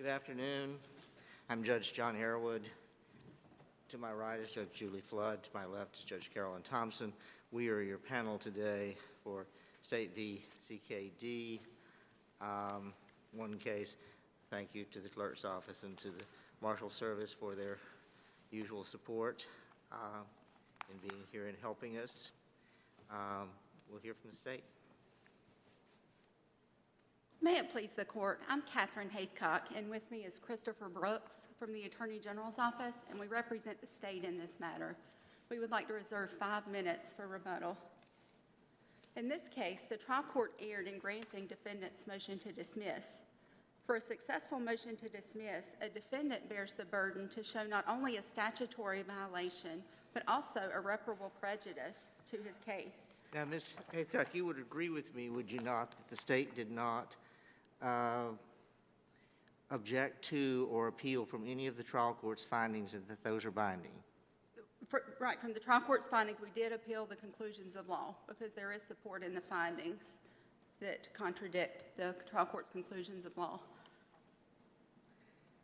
Good afternoon. I'm Judge John Arrowood. To my right is Judge Julee Flood. To my left is Judge Carolyn Thompson. We are your panel today for State v. CKD. Um, One case, thank you to the clerk's office and to the marshal service for their usual support uh, in being here and helping us. Um, We'll hear from the state. May it please the court, I'm Catherine Haycock, and with me is Christopher Brooks from the Attorney General's Office, and we represent the state in this matter. We would like to reserve five minutes for rebuttal. In this case, the trial court erred in granting defendant's motion to dismiss. For a successful motion to dismiss, a defendant bears the burden to show not only a statutory violation, but also irreparable prejudice to his case. Now, Ms. Haycock, you would agree with me, would you not, that the state did not uh, object to or appeal from any of the trial court's findings and that those are binding? For- Right, from the trial court's findings, we did appeal the conclusions of law because there is support in the findings that contradict the trial court's conclusions of law.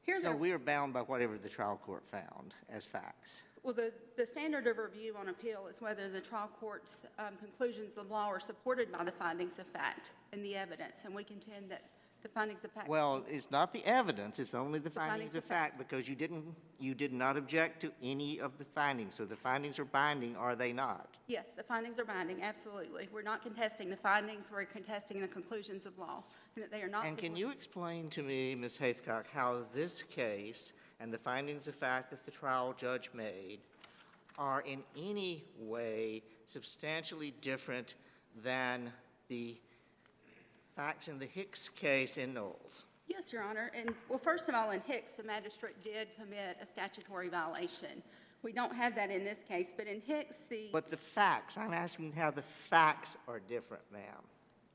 Here's So our, we are bound by whatever the trial court found as facts. well, the, the standard of review on appeal is whether the trial court's um, conclusions of law are supported by the findings of fact and the evidence, and we contend that the findings of fact. Well, it's not the evidence, it's only the findings findings of fact, because you didn't, you did not object to any of the findings. So the findings are binding, are they not? Yes, the findings are binding, absolutely. We're not contesting the findings, we're contesting the conclusions of law, and that they are not. And can you explain to me, Ms. Hathcock, how this case and the findings of fact that the trial judge made are in any way substantially different than the facts in the Hicks case in Knoll's? Yes, Your Honor. And, well, first of all, in Hicks, the magistrate did commit a statutory violation. We don't have that in this case, but in Hicks, the, But the facts, I'm asking how the facts are different, ma'am.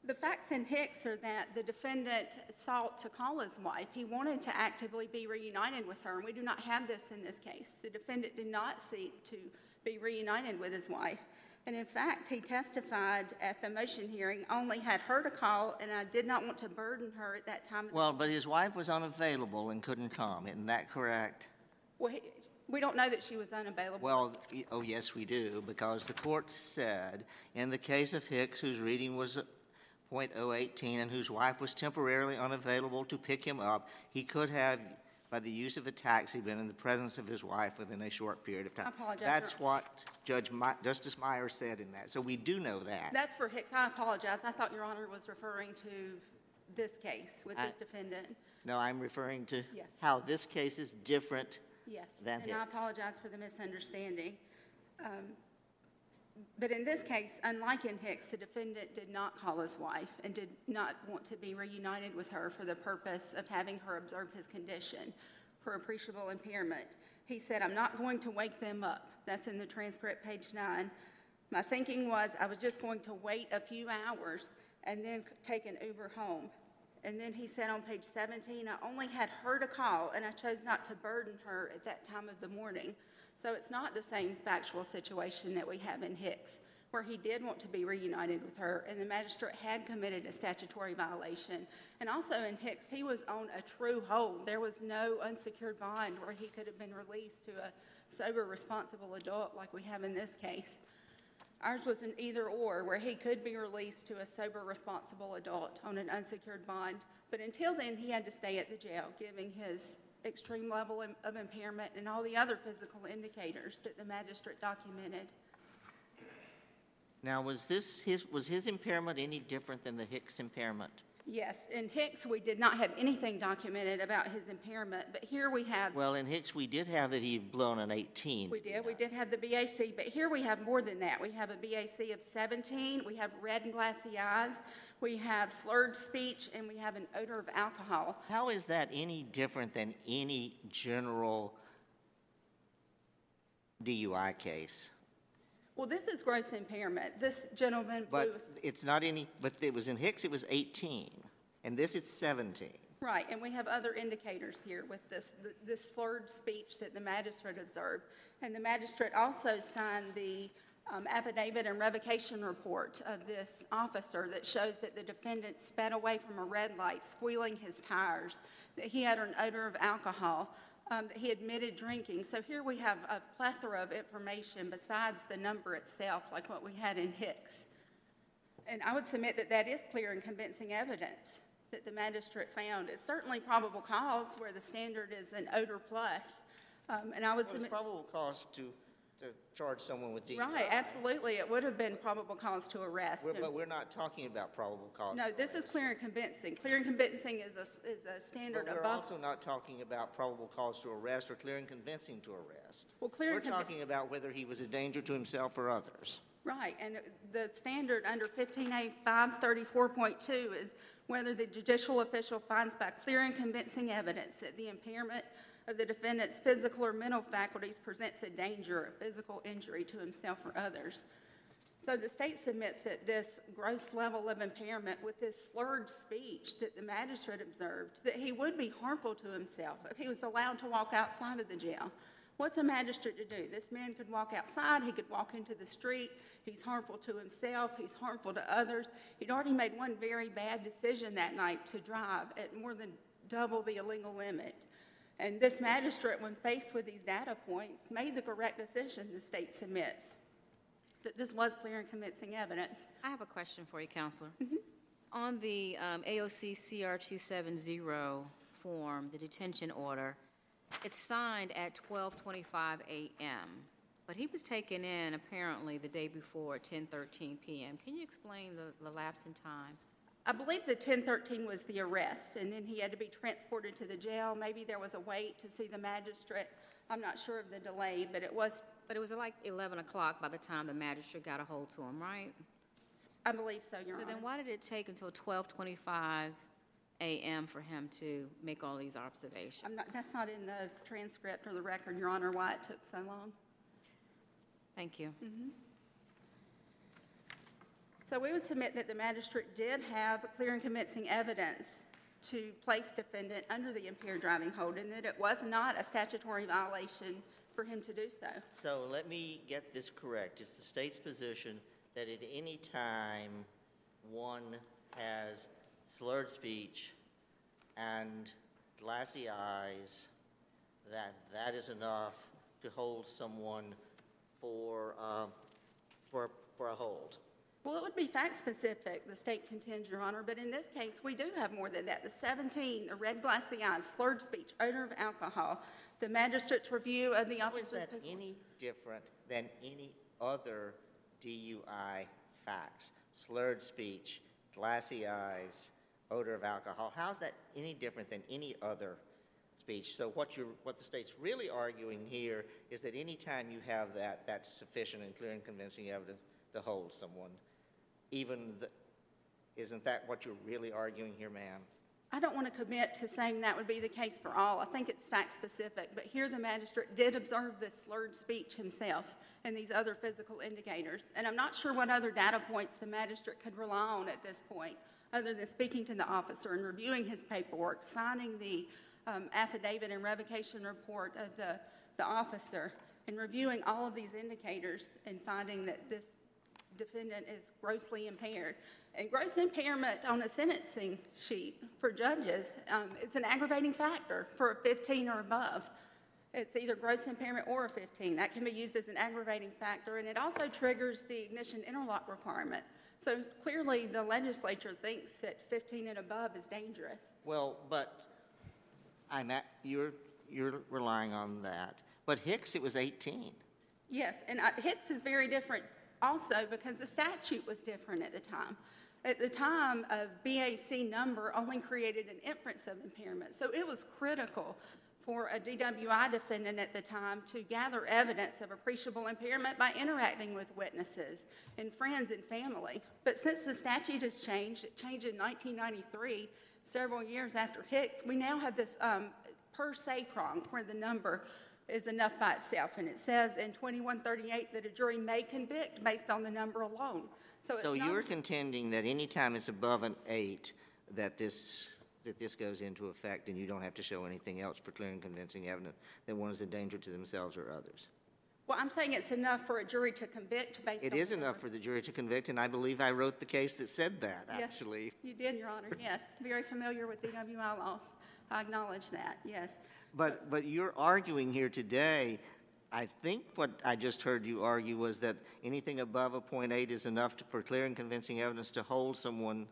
the facts in Hicks are that the defendant sought to call his wife. He wanted to actively be reunited with her, and we do not have this in this case. The defendant did not seek to be reunited with his wife. And in fact, he testified at the motion hearing, only had her to call, and I did not want to burden her at that time. Well, but his wife was unavailable and couldn't come, isn't that correct? Well, he- we don't know that she was unavailable. Well, y- oh, yes, we do, because the court said, in the case of Hicks, whose reading was uh, .018 and whose wife was temporarily unavailable to pick him up, he could have, by the use of a taxi, been in the presence of his wife within a short period of time. I apologize, That's what Judge Mi- Justice Meyer said in that, so we do know that. That's for Hicks. I apologize. I thought Your Honor was referring to this case with this defendant. No, I'm referring to Yes. how this case is different Yes. Than And I apologize for the misunderstanding. Um, But in this case, unlike in Hicks, the defendant did not call his wife and did not want to be reunited with her for the purpose of having her observe his condition for appreciable impairment. He said, "I'm not going to wake them up." That's in the transcript, page nine. My thinking was I was just going to wait a few hours and then take an Uber home. And then he said on page 17, I only had her to call, and I chose not to burden her at that time of the morning. So it's not the same factual situation that we have in Hicks, where he did want to be reunited with her, and the magistrate had committed a statutory violation. And also in Hicks, he was on a true hold. There was no unsecured bond where he could have been released to a sober, responsible adult like we have in this case. Ours was an either or, where he could be released to a sober, responsible adult on an unsecured bond. But until then, he had to stay at the jail, giving his extreme level of impairment and all the other physical indicators that the magistrate documented. Now, was this, his, was his impairment any different than the Hicks impairment? Yes, in Hicks, we did not have anything documented about his impairment, but here we have, Well, in Hicks, we did have that he'd blown an 18. we did, we did have the BAC, but here we have more than that. We have a BAC of 17, we have red and glassy eyes, we have slurred speech, and we have an odor of alcohol. How is that any different than any general DUI case? Well, this is gross impairment. This gentleman blew, But a- it's not any, but it was in Hicks, it was 18, and this it's 17. right, and we have other indicators here with this, th- this slurred speech that the magistrate observed. And the magistrate also signed the um, affidavit and revocation report of this officer that shows that the defendant sped away from a red light, squealing his tires, that he had an odor of alcohol, um, that he admitted drinking. So here we have a plethora of information besides the number itself, like what we had in Hicks. And I would submit that that is clear and convincing evidence that the magistrate found. It's certainly probable cause where the standard is an odor plus. Um, And I would Well, submit, probable cause to, to charge someone with DUI. right, absolutely, it would have been probable cause to arrest We're- But we're not talking about probable cause. No, this is clear and convincing. Clear and convincing is a, is a standard But we're above. also not talking about probable cause to arrest or clear and convincing to arrest. Well, clear We're and talking about whether he was a danger to himself or others. Right, and the standard under 15A 534.2 is whether the judicial official finds by clear and convincing evidence that the impairment of the defendant's physical or mental faculties presents a danger of physical injury to himself or others. So the state submits that this gross level of impairment with this slurred speech that the magistrate observed, that he would be harmful to himself if he was allowed to walk outside of the jail. What's a magistrate to do? This man could walk outside, he could walk into the street, he's harmful to himself, he's harmful to others. He'd already made one very bad decision that night to drive at more than double the illegal limit. And this magistrate, when faced with these data points, made the correct decision, the state submits, that this was clear and convincing evidence. I have a question for you, Counselor. On the um, AOC CR 270 form, the detention order, it's signed at 12:25 a.m., but he was taken in apparently the day before at 10:13 p.m. Can you explain the the lapse in time? I believe the 1013 was the arrest, and then he had to be transported to the jail. Maybe there was a wait to see the magistrate. I'm not sure of the delay, but it was, But it was like 11 o'clock by the time the magistrate got a hold to him, right? I believe so, Your So Honor. then why did it take until 12:25 a.m. for him to make all these observations? I'm not, that's not in the transcript or the record, Your Honor, why it took so long. Thank you. Mm-hmm. So we would submit that the magistrate did have clear and convincing evidence to place defendant under the impaired driving hold, and that it was not a statutory violation for him to do so. So let me get this correct. It's the state's position that at any time one has slurred speech and glassy eyes, that that is enough to hold someone for, uh, for, for a hold. Well, it would be fact-specific, the state contends, Your Honor, but in this case, we do have more than that. The 17, the red glassy eyes, slurred speech, odor of alcohol, the magistrate's review of the How is that any different than any other DUI facts? Slurred speech, glassy eyes, odor of alcohol. How's that any different than any other speech? So what you're, what the state's really arguing here is that any time you have that, that's sufficient and clear and convincing evidence to hold someone. Even the, isn't that what you're really arguing here, ma'am? I don't want to commit to saying that would be the case for all. I think it's fact-specific, but here the magistrate did observe this slurred speech himself and these other physical indicators. And I'm not sure what other data points the magistrate could rely on at this point, other than speaking to the officer and reviewing his paperwork, signing the um, affidavit and revocation report of the, the officer, and reviewing all of these indicators and finding that this defendant is grossly impaired. And gross impairment on a sentencing sheet for judges, um, it's an aggravating factor for a 15 or above. It's either gross impairment or a 15. That can be used as an aggravating factor, and it also triggers the ignition interlock requirement. So clearly, the legislature thinks that 15 and above is dangerous. Well, but I'm at, you're, you're relying on that. But Hicks, it was 18. Yes, and uh, Hicks is very different also because the statute was different at the time. At the time, a BAC number only created an inference of impairment, so it was critical for a DWI defendant at the time to gather evidence of appreciable impairment by interacting with witnesses and friends and family. But since the statute has changed, it changed in 1993, several years after Hicks, we now have this um, per se prong where the number is enough by itself. And it says in 2138 that a jury may convict based on the number alone. So it's So you're contending that any time it's above an eight, that this, that this goes into effect and you don't have to show anything else for clear and convincing evidence that one is a danger to themselves or others? Well, I'm saying it's enough for a jury to convict based on. It is the enough for the jury to convict, and I believe I wrote the case that said that, Yes, actually. You did, Your Honor, yes. Very familiar with DWI laws. I acknowledge that, yes. But, but you're arguing here today, I think what I just heard you argue was that anything above a point eight is enough to- for clear and convincing evidence to hold someone.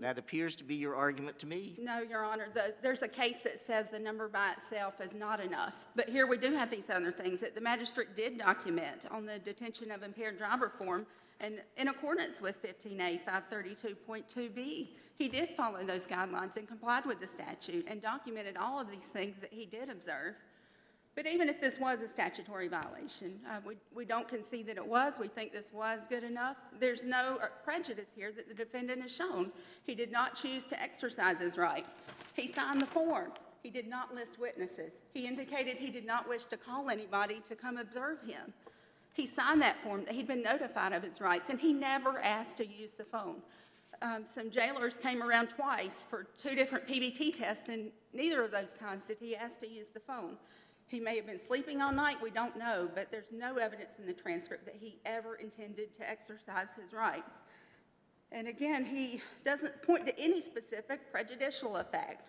That appears to be your argument to me. No, Your Honor, the, there's a case that says the number by itself is not enough. But here we do have these other things that the magistrate did document on the detention of impaired driver form. And in accordance with 15A 532.2B, he did follow those guidelines and complied with the statute and documented all of these things that he did observe. But even if this was a statutory violation, uh, we, we don't concede that it was. We think this was good enough. There's no uh, prejudice here that the defendant has shown. He did not choose to exercise his right. He signed the form. He did not list witnesses. He indicated he did not wish to call anybody to come observe him. He signed that form that he'd been notified of his rights, and he never asked to use the phone. Um, some jailers came around twice for two different PBT tests, and neither of those times did he ask to use the phone. He may have been sleeping all night, we don't know, but there's no evidence in the transcript that he ever intended to exercise his rights. And again, he doesn't point to any specific prejudicial effect.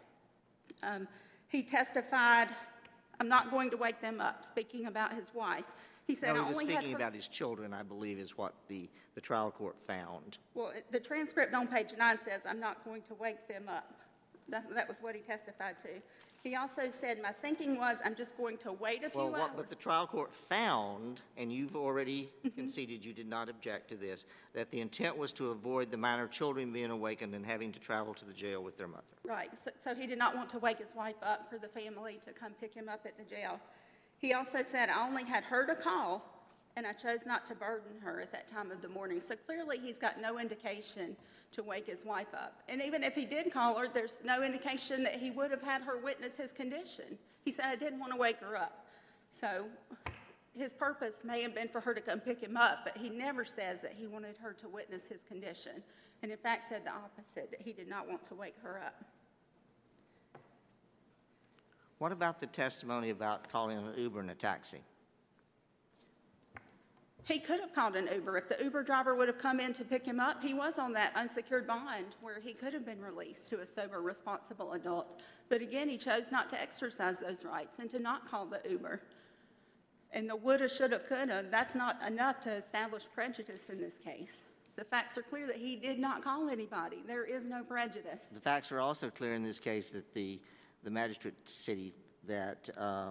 Um, He testified, I'm not going to wake them up, speaking about his wife. He said, I No, he was only had speaking about his children, I believe, is what the, the trial court found. Well, it- the transcript on page nine says, I'm not going to wake them up. That, that was what he testified to. He also said, my thinking was, I'm just going to wait a few Well, what, hours. but the trial court found, and you've already mm-hmm. conceded you did not object to this, that the intent was to avoid the minor children being awakened and having to travel to the jail with their mother. Right, so, so he did not want to wake his wife up for the family to come pick him up at the jail. He also said, I only had her to call, and I chose not to burden her at that time of the morning. So clearly, he's got no indication to wake his wife up. And even if he did call her, there's no indication that he would have had her witness his condition. He said, I didn't want to wake her up. So his purpose may have been for her to come pick him up, but he never says that he wanted her to witness his condition. And in fact, said the opposite, that he did not want to wake her up. What about the testimony about calling an Uber and a taxi? He could have called an Uber. If the Uber driver would have come in to pick him up, he was on that unsecured bond where he could have been released to a sober, responsible adult. But again, he chose not to exercise those rights and to not call the Uber. And the woulda, shoulda, coulda, that's not enough to establish prejudice in this case. The facts are clear that he did not call anybody. There is no prejudice. The facts are also clear in this case that the, the magistrate city that uh,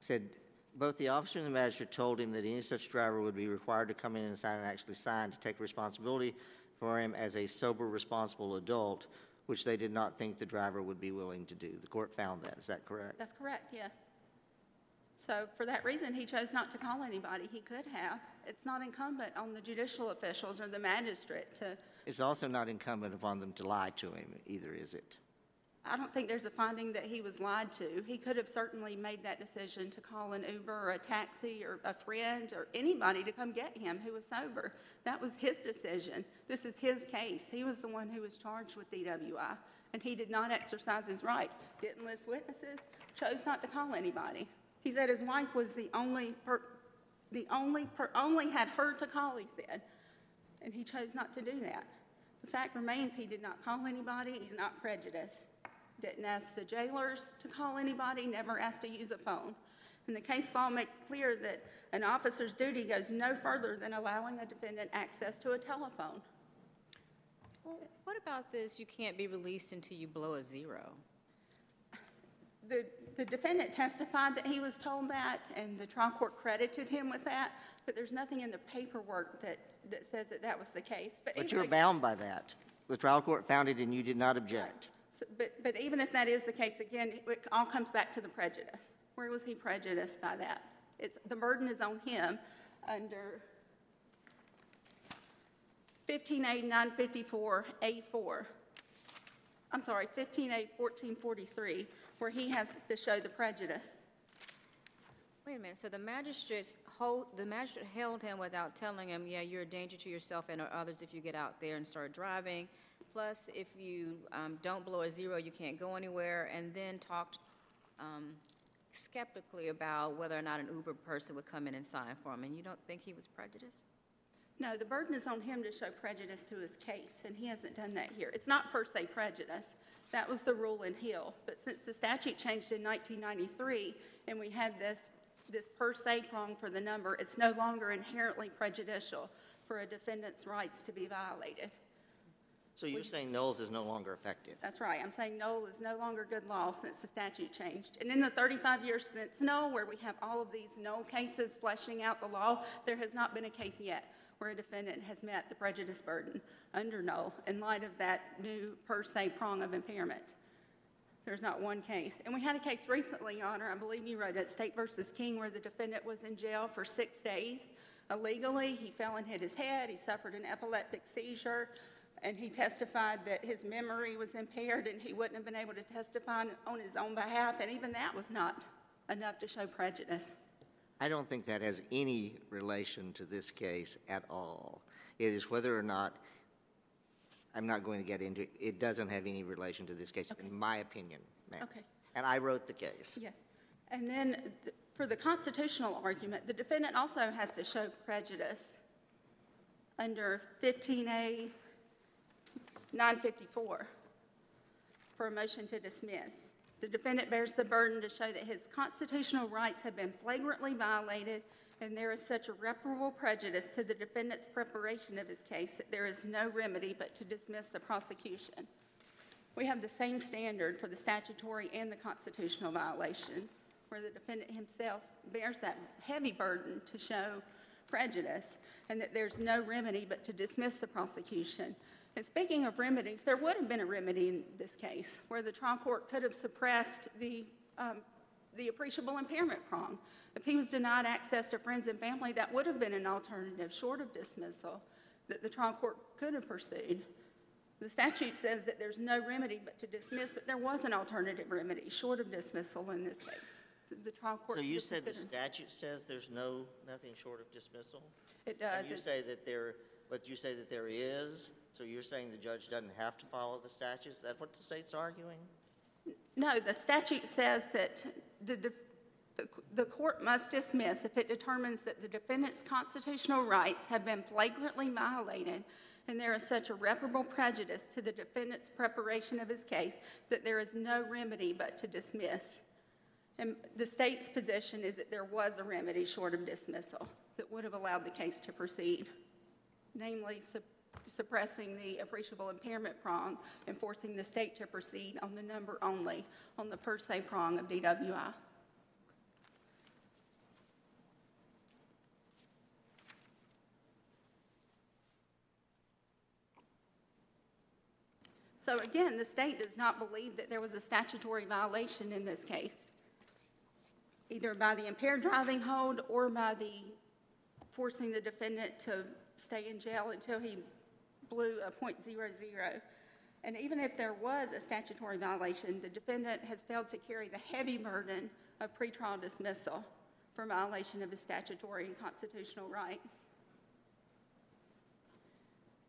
said both the officer and the magistrate told him that any such driver would be required to come in and sign and actually sign to take responsibility for him as a sober, responsible adult, which they did not think the driver would be willing to do. The court found that. Is that correct? That's correct, yes. So for that reason, he chose not to call anybody. He could have. It's not incumbent on the judicial officials or the magistrate to It's also not incumbent upon them to lie to him either, is it? I don't think there's a finding that he was lied to. He could have certainly made that decision to call an Uber or a taxi or a friend or anybody to come get him who was sober. That was his decision. This is his case. He was the one who was charged with DWI, and he did not exercise his right. Didn't list witnesses, chose not to call anybody. He said his wife was the only, per, the only, per, only had her to call, he said, and he chose not to do that. The fact remains, he did not call anybody, he's not prejudiced. Didn't ask the jailers to call anybody, never asked to use a phone. And the case law makes clear that an officer's duty goes no further than allowing a defendant access to a telephone. Well, what about this, you can't be released until you blow a zero? The, the defendant testified that he was told that, and the trial court credited him with that, but there's nothing in the paperwork that, that says that that was the case. But even you're if- bound by that. The trial court found it and you did not object. So- But, but even if that is the case, again, it all comes back to the prejudice. Where was he prejudiced by that? It's, the burden is on him under 15A 954A4. I'm sorry, 15A 1443, where he has to show the prejudice. Wait a minute, so the magistrates hold, the magistrate held him without telling him, yeah, you're a danger to yourself and or others if you get out there and start driving. Plus, if you um, don't blow a zero, you can't go anywhere, and then talked um, skeptically about whether or not an Uber person would come in and sign for him, and you don't think he was prejudiced? No, the burden is on him to show prejudice to his case, and he hasn't done that here. It's not per se prejudice. That was the rule in Hill. But since the statute changed in 1993, and we had this, this per se prong for the number, it's no longer inherently prejudicial for a defendant's rights to be violated. So you're saying Knoll's is no longer effective? That's right. I'm saying Knoll is no longer good law since the statute changed. And in the 35 years since Knoll, where we have all of these Knoll cases fleshing out the law, there has not been a case yet where a defendant has met the prejudice burden under Knoll in light of that new per se prong of impairment. There's not one case. And we had a case recently, Your Honor, I believe you wrote it, State versus King, where the defendant was in jail for six days illegally. He fell and hit his head, he suffered an epileptic seizure, and he testified that his memory was impaired and he wouldn't have been able to testify on his own behalf, and even that was not enough to show prejudice. I don't think that has any relation to this case at all. It is whether or not, I'm not going to get into, it It doesn't have any relation to this case, in my opinion, ma'am. Okay. And I wrote the case. Yes. And then th- for the constitutional argument, the defendant also has to show prejudice under 15A 954 for a motion to dismiss. The defendant bears the burden to show that his constitutional rights have been flagrantly violated and there is such irreparable prejudice to the defendant's preparation of his case that there is no remedy but to dismiss the prosecution. We have the same standard for the statutory and the constitutional violations, where the defendant himself bears that heavy burden to show prejudice, and that there's no remedy but to dismiss the prosecution. And speaking of remedies, there would have been a remedy in this case, where the trial court could have suppressed the, um, the appreciable impairment prong. If he was denied access to friends and family, that would have been an alternative, short of dismissal, that the trial court could have pursued. The statute says that there's no remedy but to dismiss, but there was an alternative remedy, short of dismissal in this case. The trial court So you said the statute says there's no, nothing short of dismissal? It does. And you It's- say that there, but you say that there is, so you're saying the judge doesn't have to follow the statute? Is that what the state's arguing? No, the statute says that the, the, the- court must dismiss if it determines that the defendant's constitutional rights have been flagrantly violated and there is such irreparable prejudice to the defendant's preparation of his case that there is no remedy but to dismiss. And the state's position is that there was a remedy short of dismissal that would have allowed the case to proceed, namely suppressing the appreciable impairment prong and forcing the state to proceed on the number only, on the per se prong of DWI. So again, the state does not believe that there was a statutory violation in this case, either by the impaired driving hold or by the forcing the defendant to stay in jail until he blew a .00. And even if there was a statutory violation, the defendant has failed to carry the heavy burden of pretrial dismissal for violation of his statutory and constitutional rights.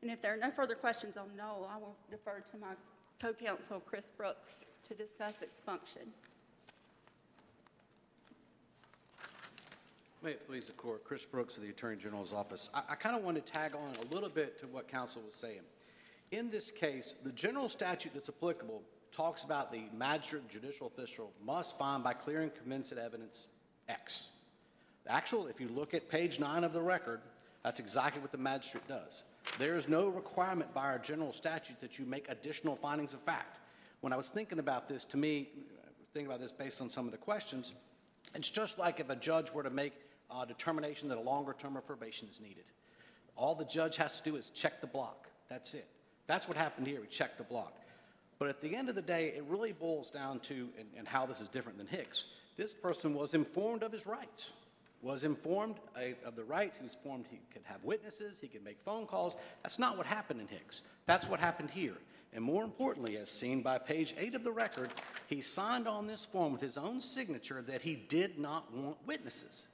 And if there are no further questions on no, I will defer to my co-counsel, Chris Brooks, to discuss expunction. May it please the court, Chris Brooks of the Attorney General's Office. I, I kind of want to tag on a little bit to what counsel was saying. In this case, the general statute that's applicable talks about the magistrate judicial official must find by clear and convincing evidence X. Actual, if you look at page nine of the record, that's exactly what the magistrate does. There is no requirement by our general statute that you make additional findings of fact. When I was thinking about this, to me, thinking about this based on some of the questions, it's just like if a judge were to make a determination that a longer term of probation is needed. All the judge has to do is check the block. That's it. That's what happened here. He checked the block. But at the end of the day, it really boils down to, and, and how this is different than Hicks, this person was informed of his rights, was informed uh, of the rights. He was informed he could have witnesses, he could make phone calls. That's not what happened in Hicks. That's what happened here. And more importantly, as seen by page eight of the record, he signed on this form with his own signature that he did not want witnesses.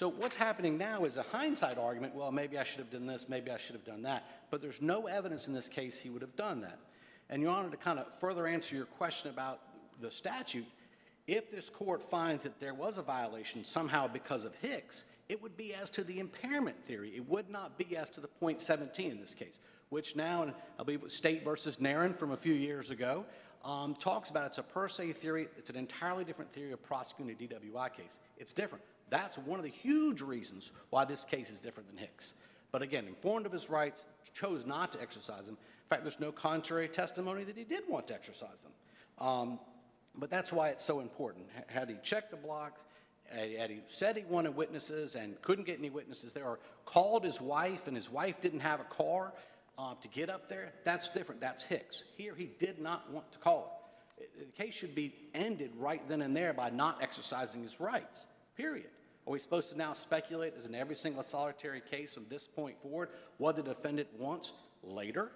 So what's happening now is a hindsight argument, well, maybe I should have done this, maybe I should have done that, but there's no evidence in this case he would have done that. And Your Honor, to kind of further answer your question about the statute, If this court finds that there was a violation somehow because of Hicks, it would be as to the impairment theory. It would not be as to the point 17 in this case, which now, I believe State versus Narron from a few years ago, um, talks about it's a per se theory. It's an entirely different theory of prosecuting a DWI case. It's different. That's one of the huge reasons why this case is different than Hicks. But again, informed of his rights, chose not to exercise them. In fact, there's no contrary testimony that he did want to exercise them. Um, but that's why it's so important. Had he checked the blocks, had he said he wanted witnesses and couldn't get any witnesses there, or called his wife and his wife didn't have a car uh, to get up there, that's different. That's Hicks. Here, he did not want to call it. The case should be ended right then and there by not exercising his rights, period. Are we supposed to now speculate, as in every single solitary case from this point forward, what the defendant wants later?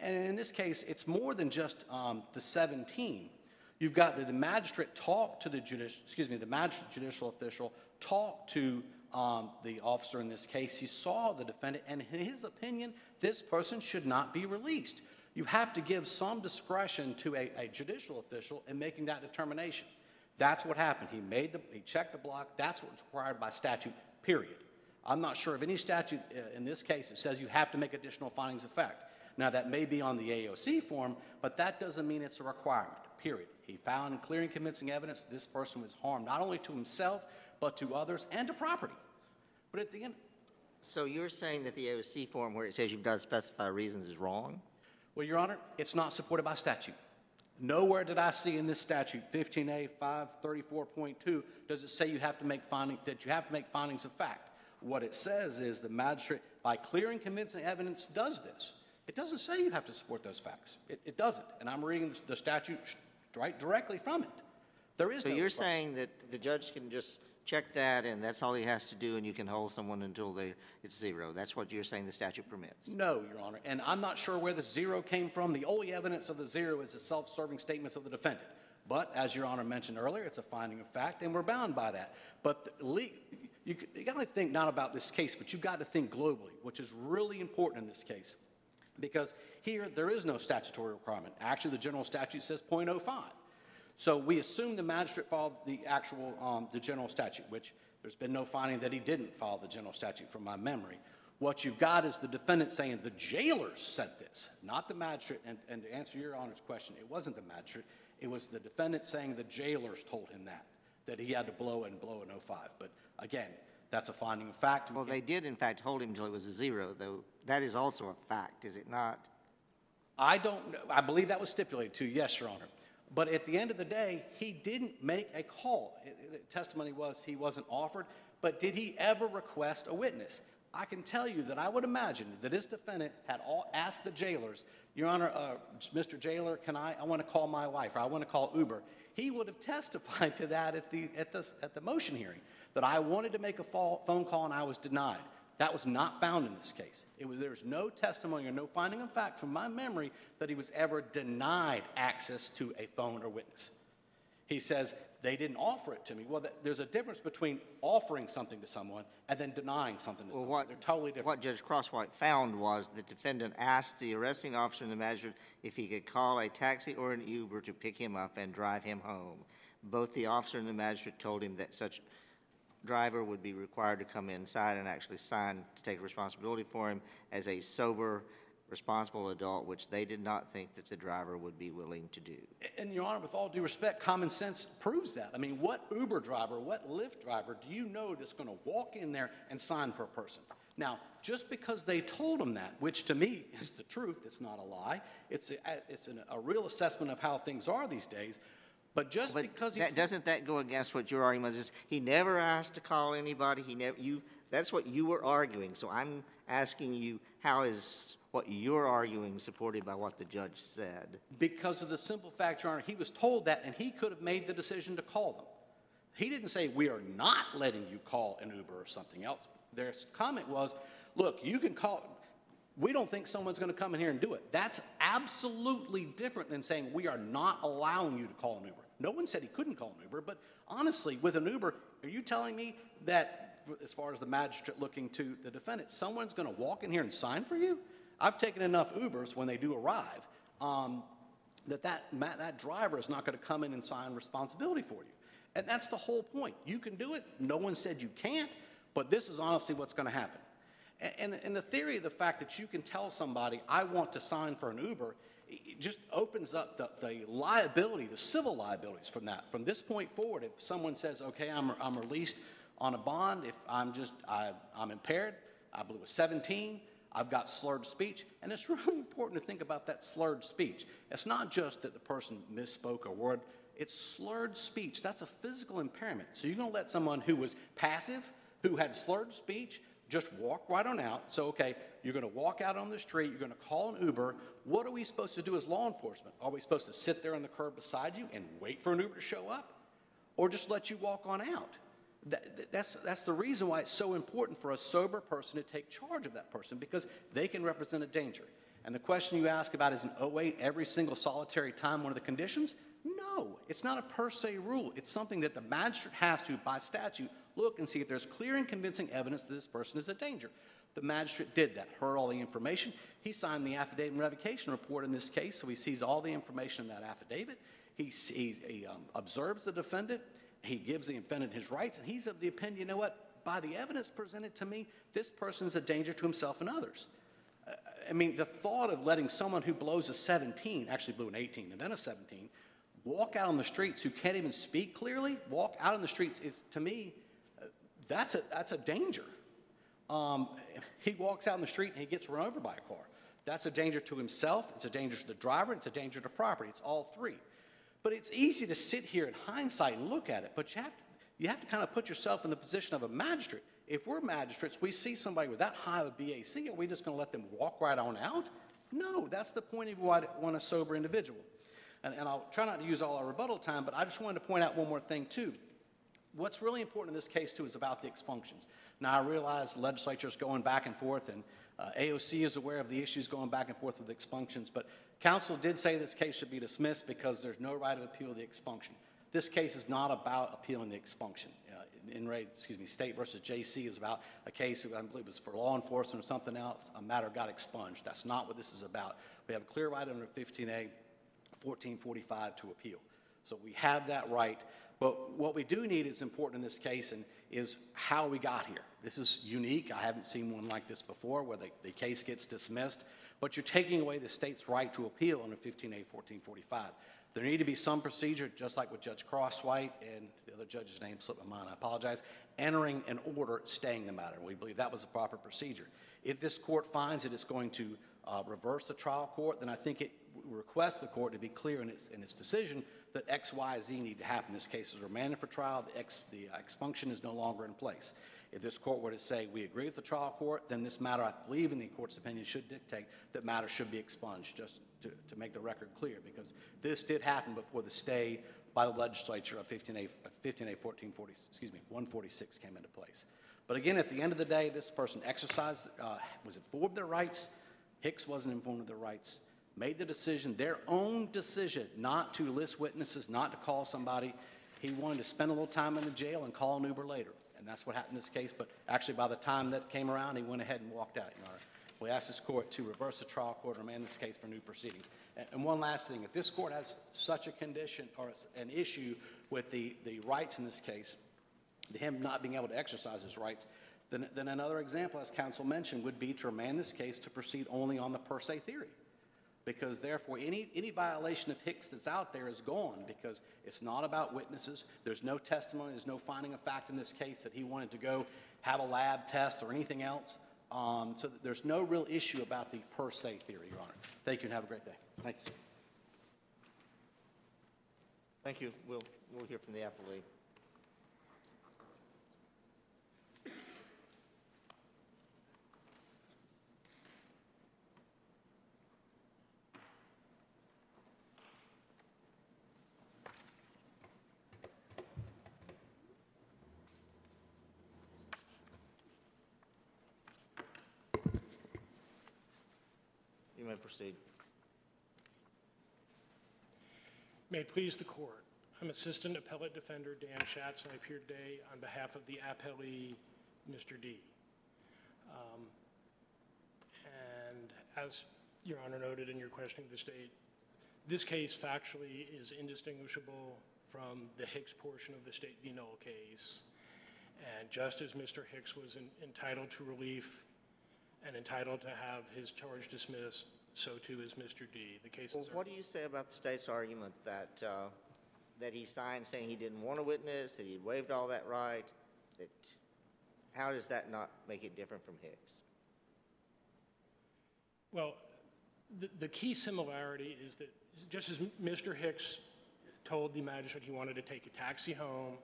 And in this case, it's more than just um, the 17. You've got the, the magistrate talk to the judicial, excuse me, the magistrate judicial official talk to um, the officer in this case. He saw the defendant, and in his opinion, this person should not be released. You have to give some discretion to a, a judicial official in making that determination. That's what happened. He made the, he checked the block. That's what's required by statute, period. I'm not sure of any statute uh, in this case that says you have to make additional findings of fact. Now, that may be on the AOC form, but that doesn't mean it's a requirement, period. He found clear and convincing evidence that this person was harmed not only to himself, but to others and to property. But at the end, So you're saying that the AOC form where it says you've got to specify reasons is wrong? well, Your Honor, it's not supported by statute. Nowhere did I see in this statute, 15A 534.2, does it say you have to make finding, that you have to make findings of fact. What it says is the magistrate, by clear and convincing evidence, does this. It doesn't say you have to support those facts. It, it doesn't. And I'm reading the statute right directly from it. There is So no. you're saying that the judge can just check that and that's all he has to do and you can hold someone until they, it's zero? That's what you're saying the statute permits? No, Your Honor, and I'm not sure where the zero came from. The only evidence of the zero is the self-serving statements of the defendant. But as Your Honor mentioned earlier, it's a finding of fact, and we're bound by that. But you, you got to think not about this case, but you've got to think globally, which is really important in this case. Because here, there is no statutory requirement. Actually, the general statute says .05. So we assume the magistrate followed the actual, um, the general statute, which there's been no finding that he didn't follow the general statute from my memory. What you've got is the defendant saying the jailers said this, not the magistrate. And, and to answer your Honor's question, it wasn't the magistrate. It was the defendant saying the jailers told him that, that he had to blow and blow in 05. But again, that's a finding of fact. Well, they did in fact hold him until it was a zero, though. That is also a fact, is it not? I don't, know. I believe that was stipulated to, yes, Your Honor. But at the end of the day, he didn't make a call. The testimony was he wasn't offered, but did he ever request a witness? I can tell you that I would imagine that this defendant had all asked the jailers, Your Honor, uh, Mr. Jailer, can I, I want to call my wife, or I want to call Uber. He would have testified to that at the, at the, at the motion hearing, that I wanted to make a phone call and I was denied. That was not found in this case. It was, there's no testimony or no finding of fact from my memory that he was ever denied access to a phone or witness. He says, they didn't offer it to me. Well, th- there's a difference between offering something to someone and then denying something to Well, someone. what, They're totally different. what Judge Crosswhite found was the defendant asked the arresting officer and the magistrate if he could call a taxi or an Uber to pick him up and drive him home. Both the officer and the magistrate told him that such driver would be required to come inside and actually sign to take responsibility for him as a sober, responsible adult, which they did not think that the driver would be willing to do. And Your Honor, with all due respect, common sense proves that. I mean, what Uber driver, what Lyft driver do you know that's going to walk in there and sign for a person? Now, just because they told him that, which to me is the truth, it's not a lie, it's a, it's an, a real assessment of how things are these days. But just But because he, that, doesn't that go against what your argument is? He never asked to call anybody, he never, you, that's what you were arguing. So I'm asking you, how is what you're arguing supported by what the judge said? because of the simple fact, Your Honor, he was told that and he could have made the decision to call them. He didn't say, we are not letting you call an Uber or something else. Their comment was, look, you can call, we don't think someone's going to come in here and do it. That's absolutely different than saying we are not allowing you to call an Uber. No one said he couldn't call an Uber, but honestly, with an Uber, are you telling me that, as far as the magistrate looking to the defendant, someone's going to walk in here and sign for you? I've taken enough Ubers when they do arrive. Um, that that, that driver is not going to come in and sign responsibility for you. And that's the whole point. You can do it. No one said you can't, but this is honestly what's going to happen. And, and the theory of the fact that you can tell somebody, I want to sign for an Uber, it just opens up the, the liability, the civil liabilities from that. From this point forward, if someone says, okay, I'm, I'm released on a bond, if I'm just, I, I'm impaired, I it was 17, I've got slurred speech, and it's really important to think about that slurred speech. It's not just that the person misspoke a word, it's slurred speech. That's a physical impairment. So you're going to let someone who was passive, who had slurred speech, just walk right on out. So, okay, you're going to walk out on the street, you're going to call an Uber. What are we supposed to do as law enforcement? Are we supposed to sit there on the curb beside you and wait for an Uber to show up? Or just let you walk on out? That, that- that's, that's the reason why it's so important for a sober person to take charge of that person because they can represent a danger. And the question you ask about is an 08 every single solitary time one of the conditions? No, it's not a per se rule. It's something that the magistrate has to, by statute, look and see if there's clear and convincing evidence that this person is a danger. The magistrate did that, heard all the information. He signed the affidavit and revocation report in this case, so he sees all the information in that affidavit. He, he, um, observes the defendant, he gives the defendant his rights, and he's of the opinion, you know what, by the evidence presented to me, this person's a danger to himself and others. Uh, I mean, the thought of letting someone who blows a 17, actually blew an 18 and then a 17, walk out on the streets who can't even speak clearly, walk out on the streets is, to me, that's a, that's a danger. Um, he walks out in the street and he gets run over by a car. That's a danger to himself, it's a danger to the driver, it's a danger to property. It's all three. But it's easy to sit here in hindsight and look at it, but you have to, you have to kind of put yourself in the position of a magistrate. If we're magistrates, we see somebody with that high of a BAC, are we just going to let them walk right on out? No, that's the point of why I want a sober individual. And, and I'll try not to use all our rebuttal time, but I just wanted to point out one more thing, too. What's really important in this case, too, is about the expunctions. Now, I realize the legislature is going back and forth, and uh, AOC is aware of the issues going back and forth with the expunctions, but counsel did say this case should be dismissed because there's no right of appeal of the expunction. This case is not about appealing the expunction. Uh, In, re, excuse me, State versus JC is about a case, I believe it was for law enforcement or something else, a matter got expunged. That's not what this is about. We have a clear right under 15A 1445 to appeal. So we have that right. But what we do need is important in this case and is how we got here. This is unique. I haven't seen one like this before where the, the case gets dismissed, but you're taking away the state's right to appeal under 15A 1445. There need to be some procedure, just like with Judge Crosswhite and the other judge's name slipped my mind, I apologize, entering an order staying the matter. We believe that was the proper procedure. If this court finds that it's going to uh, reverse the trial court, then I think it requests the court to be clear in its, in its decision that X, Y, Z need to happen. This case is remanded for trial, the, ex, the expunction is no longer in place. If this court were to say, we agree with the trial court, then this matter, I believe in the court's opinion, should dictate that matter should be expunged, just to, to make the record clear, because this did happen before the stay by the legislature of 15A, 15A 1440, excuse me, 146 came into place. But again, at the end of the day, this person exercised, uh, was informed of their rights, Hicks wasn't informed of their rights, made the decision, their own decision, not to list witnesses, not to call somebody. He wanted to spend a little time in the jail and call an Uber later. And that's what happened in this case. But actually, by the time that came around, he went ahead and walked out, Your Honor. We ask this court to reverse the trial court and remand this case for new proceedings. And- one last thing, if this court has such a condition or an issue with the, the rights in this case, him not being able to exercise his rights, then, then another example, as counsel mentioned, would be to remand this case to proceed only on the per se theory. Because therefore, any, any violation of Hicks that's out there is gone because it's not about witnesses. There's no testimony, there's no finding of fact in this case that he wanted to go have a lab test or anything else. Um, so there's no real issue about the per se theory, Your Honor. Thank you and have a great day. Thank you. Thank you. We'll, we'll hear from the appellee. Proceed. May it please the court. I'm Assistant Appellate Defender Dan Schatz, and I appear today on behalf of the appellee, Mr. D. Um, And as Your Honor noted in your questioning of the state, This case factually is indistinguishable from the Hicks portion of the State v. Knoll case. And just as Mr. Hicks was en- entitled to relief and entitled to have his charge dismissed, so too is Mr. D. The Well, cases are... what do you say about the state's argument that, uh, that he signed saying he didn't want a witness, that he waived all that right? That, how does that not make it different from Hicks? Well, the, the key similarity is that, just as Mr. Hicks told the magistrate he wanted to take a taxi home,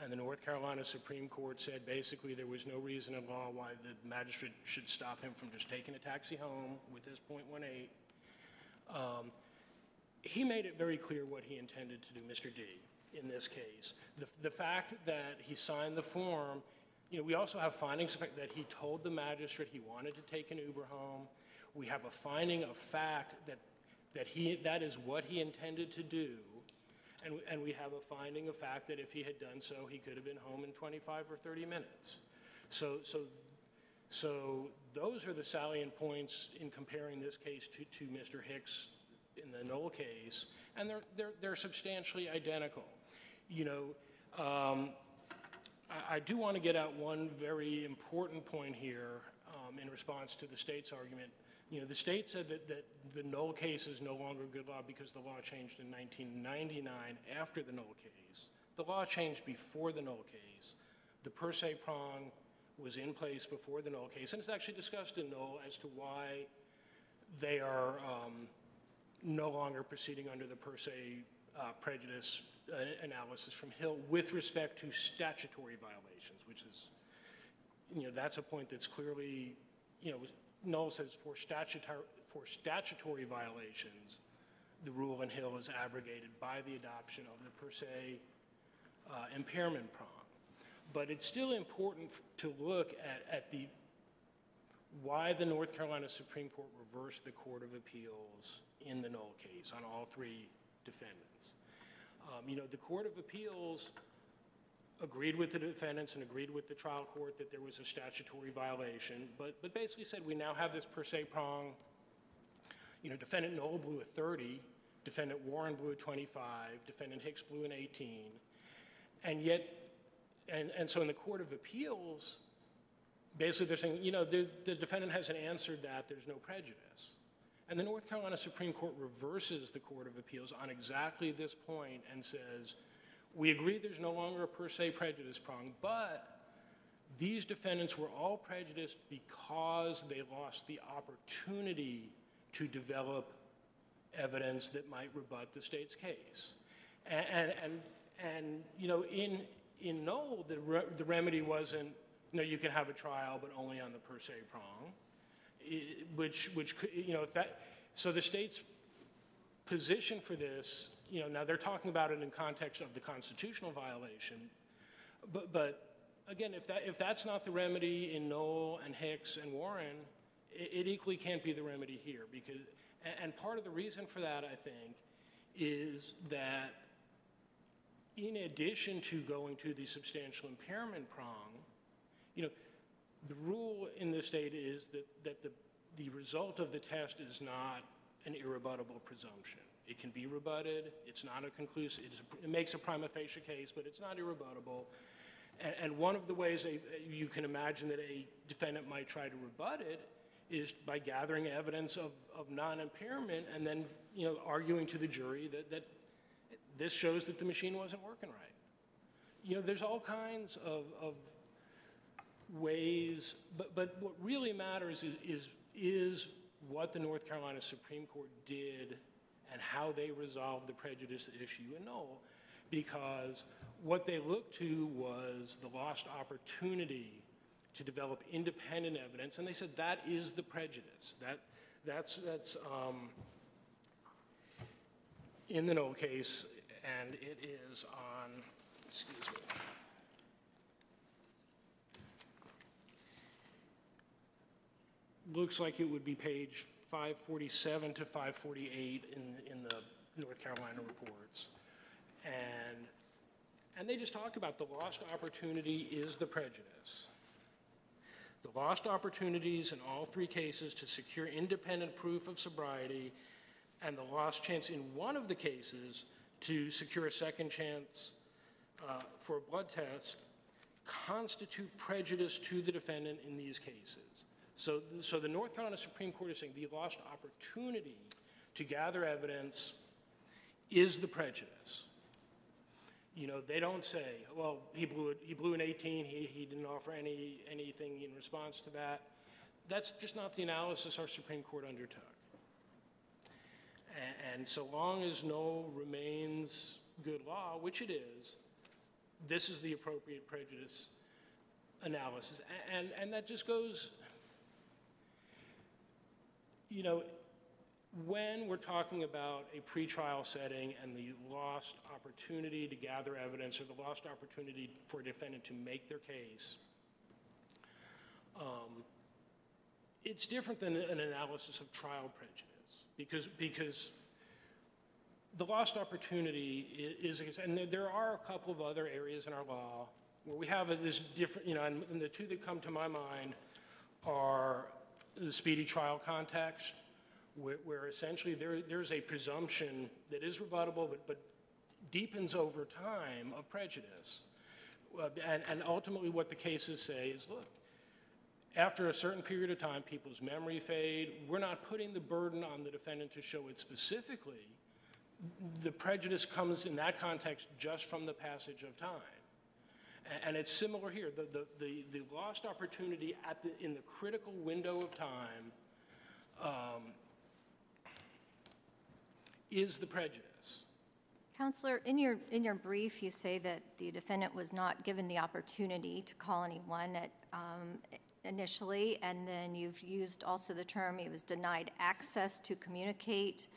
and the North Carolina Supreme Court said basically there was no reason in law why the magistrate should stop him from just taking a taxi home with his .18, um, he made it very clear what he intended to do, Mr. D, in this case. The, the fact that he signed the form, you know, we also have findings of fact that he told the magistrate he wanted to take an Uber home. We have a finding of fact that, that he, that is what he intended to do. And, and we have a finding of fact that if he had done so, he could have been home in 25 or 30 minutes. So, so, so those are the salient points in comparing this case to, to Mr. Hicks in the Knoll case, and they're, they're, they're substantially identical. You know, um, I, I do want to get out one very important point here um, in response to the state's argument. You know, the state said that, that the Knoll case is no longer good law because the law changed in 1999 after the Knoll case. The law changed before the Knoll case. The per se prong was in place before the Knoll case, and it's actually discussed in Knoll as to why they are um, no longer proceeding under the per se uh, prejudice uh, analysis from Hill with respect to statutory violations, which is, you know, that's a point that's clearly, you know, Knoll says for statutory, for statutory violations, the rule in Hill is abrogated by the adoption of the per se uh, impairment prong. But it's still important to look at, at the, why the North Carolina Supreme Court reversed the Court of Appeals in the Knoll case on all three defendants. Um, You know, the Court of Appeals agreed with the defendants and agreed with the trial court that there was a statutory violation, but, but basically said, we now have this per se prong. You know, defendant Knoll blew a 30, defendant Warren blew a 25, defendant Hicks blew an 18. And yet, and, and so in the Court of Appeals, basically they're saying, you know, the, the defendant hasn't answered that, there's no prejudice. And the North Carolina Supreme Court reverses the Court of Appeals on exactly this point and says, we agree there's no longer a per se prejudice prong, but these defendants were all prejudiced because they lost the opportunity to develop evidence that might rebut the state's case. And, and, and, and you know, in, in Knoll, the, re- the remedy wasn't, you know, you can have a trial, but only on the per se prong, i- which, which, you know, if that, so the state's position for this, you know, now they're talking about it in context of the constitutional violation, but, but again, if that, if that's not the remedy in Knoll and Hicks and Warren, it, it equally can't be the remedy here because, and, and part of the reason for that, I think, is that in addition to going to the substantial impairment prong, you know, the rule in the state is that, that the, the result of the test is not an irrebuttable presumption. It can be rebutted, it's not a conclusive, it makes a prima facie case, but it's not irrebuttable. And, and one of the ways a, you can imagine that a defendant might try to rebut it is by gathering evidence of, of non-impairment and then, you know, arguing to the jury that, that this shows that the machine wasn't working right. You know, there's all kinds of, of ways, but, but what really matters is, is, is what the North Carolina Supreme Court did and how they resolved the prejudice issue in Knoll. Because what they looked to was the lost opportunity to develop independent evidence, and they said that is the prejudice. That, that's, that's um, in the Knoll case, and it is on, excuse me. Looks like it would be page 547 to 548 in, in the North Carolina reports. And, and they just talk about the lost opportunity is the prejudice. The lost opportunities in all three cases to secure independent proof of sobriety and the lost chance in one of the cases to secure a second chance uh, for a blood test constitute prejudice to the defendant in these cases. So, so the North Carolina Supreme Court is saying the lost opportunity to gather evidence is the prejudice. You know, they don't say, well, he blew it, he blew an 18, he, he didn't offer any, anything in response to that. That's just not the analysis our Supreme Court undertook. A- And so long as Knoll remains good law, which it is, this is the appropriate prejudice analysis. A- And, and that just goes, you know, when we're talking about a pretrial setting and the lost opportunity to gather evidence or the lost opportunity for a defendant to make their case, um, it's different than an analysis of trial prejudice because, because the lost opportunity i- is, and there- there are a couple of other areas in our law where we have this different, you know, and and the two that come to my mind are the speedy trial context, where, where essentially there, there's a presumption that is rebuttable, but, but deepens over time of prejudice. Uh, And, and ultimately, what the cases say is, look, after a certain period of time, people's memory fade. We're not putting the burden on the defendant to show it specifically. The prejudice comes in that context just from the passage of time. And it's similar here. The, the, the, the lost opportunity at the, in the critical window of time um, is the prejudice. Counselor, in your, in your brief, you say that the defendant was not given the opportunity to call anyone at, um, initially, and then you've used also the term he was denied access to communicate.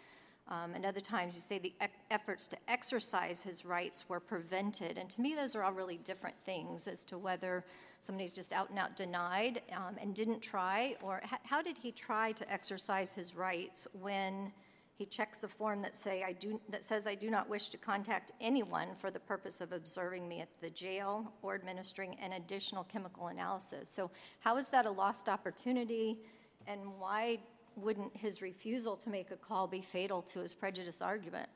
Um, And other times, you say the ec- efforts to exercise his rights were prevented. And to me, those are all really different things as to whether somebody's just out and out denied um, and didn't try, or how did he try to exercise his rights when he checks a form that say, I do, that says, I do not wish to contact anyone for the purpose of observing me at the jail or administering an additional chemical analysis. So how is that a lost opportunity? And why wouldn't his refusal to make a call be fatal to his prejudice argument?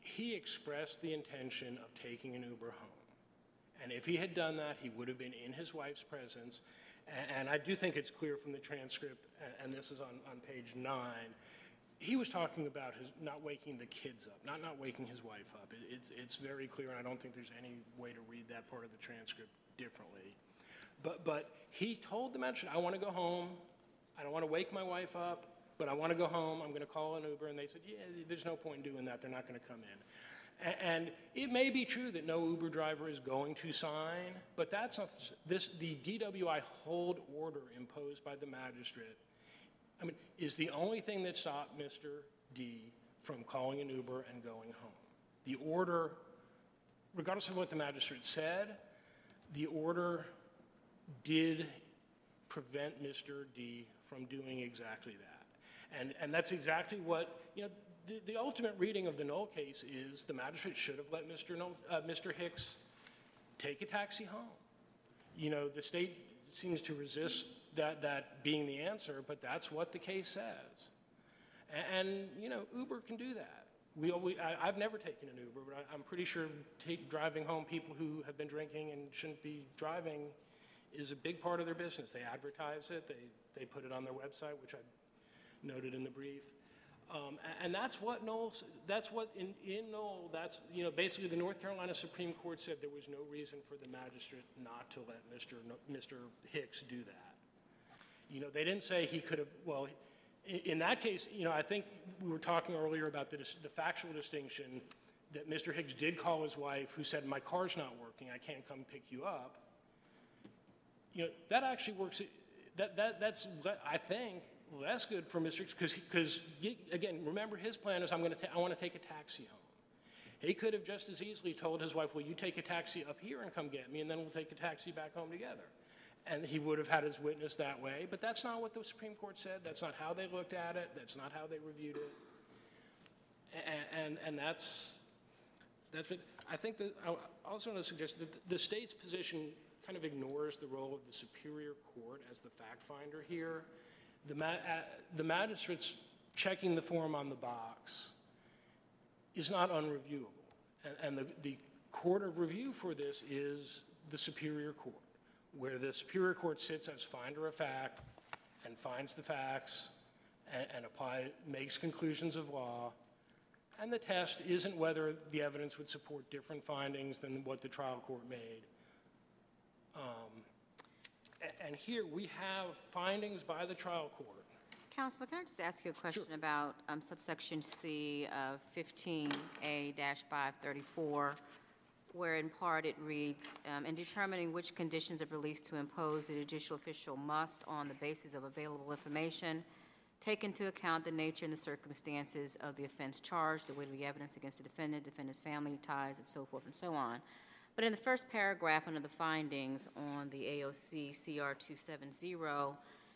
He expressed the intention of taking an Uber home. And if he had done that, he would have been in his wife's presence. And I do think it's clear from the transcript, and this is on, on page nine, he was talking about his, not waking the kids up, not not waking his wife up. It- It's, it's very clear, and I don't think there's any way to read that part of the transcript differently. But, but he told the magistrate, I want to go home. I don't want to wake my wife up, but I want to go home. I'm going to call an Uber. And they said, yeah, there's no point in doing that. They're not going to come in. And it may be true that no Uber driver is going to sign, but that's not, this, the DWI hold order imposed by the magistrate, I mean, is the only thing that stopped Mr. D from calling an Uber and going home. The order, regardless of what the magistrate said, the order did prevent Mr. D from doing exactly that. And, and that's exactly what, you know, the, the ultimate reading of the Knoll case is the magistrate should have let Mr. Uh, Mr. Hicks take a taxi home. You know, the state seems to resist that, that being the answer, but that's what the case says. A- And, you know, Uber can do that. We, we, I, I've never taken an Uber, but I, I'm pretty sure driving home people who have been drinking and shouldn't be driving is a big part of their business. They advertise it, they, they put it on their website, which I noted in the brief. Um, and that's what Knoll, that's what in, in Knoll, that's, you know, basically the North Carolina Supreme Court said there was no reason for the magistrate not to let Mr. No- Mr. Hicks do that. You know, they didn't say he could have, well, i- in that case, you know, I think we were talking earlier about the, the factual distinction that Mr. Hicks did call his wife, who said, my car's not working, I can't come pick you up. You know, that actually works, that, that, that's, I think, less good for Mr. Because, again, remember, his plan is, I'm gonna, ta- I wanna take a taxi home. He could have just as easily told his wife, well, you take a taxi up here and come get me, and then we'll take a taxi back home together. And he would have had his witness that way, but that's not what the Supreme Court said, that's not how they looked at it, that's not how they reviewed it. A- And, and that's, that's what, I think that, I also want to suggest that the state's position kind of ignores the role of the Superior Court as the fact finder here. the ma, uh, the magistrate's checking the form on the box is not unreviewable. And, and the, the court of review for this is the Superior Court, where the Superior Court sits as finder of fact and finds the facts and, and apply, makes conclusions of law. And the test isn't whether the evidence would support different findings than what the trial court made. And here, we have findings by the trial court. Counselor, can I just ask you a question about um, subsection C of 15A-534, where in part it reads, um, "In determining which conditions of release to impose, the judicial official must, on the basis of available information, take into account the nature and the circumstances of the offense charged, the weight of the evidence against the defendant, defendant's family ties, and so forth and so on." But in the first paragraph under the findings on the AOC CR 270,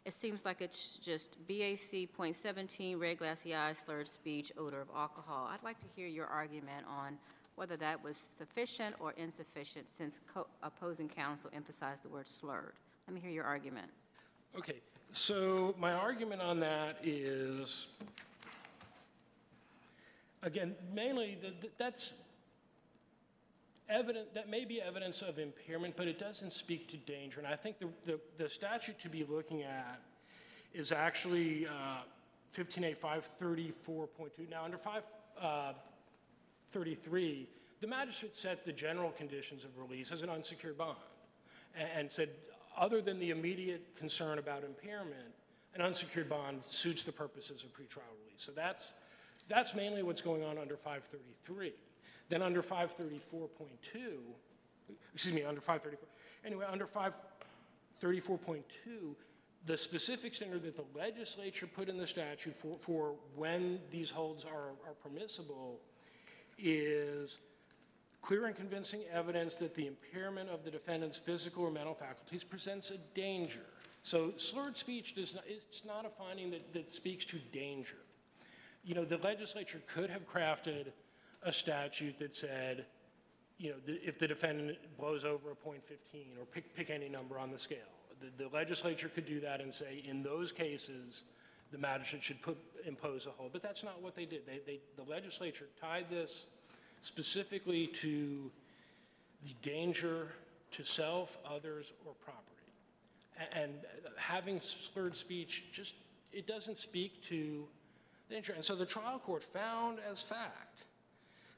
it seems like it's just BAC .17, red glassy eyes, slurred speech, odor of alcohol. I'd like to hear your argument on whether that was sufficient or insufficient, since co- opposing counsel emphasized the word slurred. Let me hear your argument. Okay, so my argument on that is, again, mainly, that- that that's evident, that may be evidence of impairment, but it doesn't speak to danger. And I think the, the- the statute to be looking at is actually uh, 15A 534.2. Now, under 533, the magistrate set the general conditions of release as an unsecured bond a- and said, other than the immediate concern about impairment, an unsecured bond suits the purposes of pretrial release. So that's, that's mainly what's going on under 533. Then under 534.2, excuse me, under 534, anyway, under 534.2, the specific standard that the legislature put in the statute for, for when these holds are, are permissible is clear and convincing evidence that the impairment of the defendant's physical or mental faculties presents a danger. So slurred speech does not, it's not a finding that, that speaks to danger. You know, the legislature could have crafted a statute that said, you know, the- if the defendant blows over a point fifteen, or pick, pick any number on the scale. The, the legislature could do that and say, in those cases, the magistrate should put, impose a hold, but that's not what they did. They, they, the legislature tied this specifically to the danger to self, others, or property. A- And uh, having slurred speech just, it doesn't speak to the danger. And so the trial court found as fact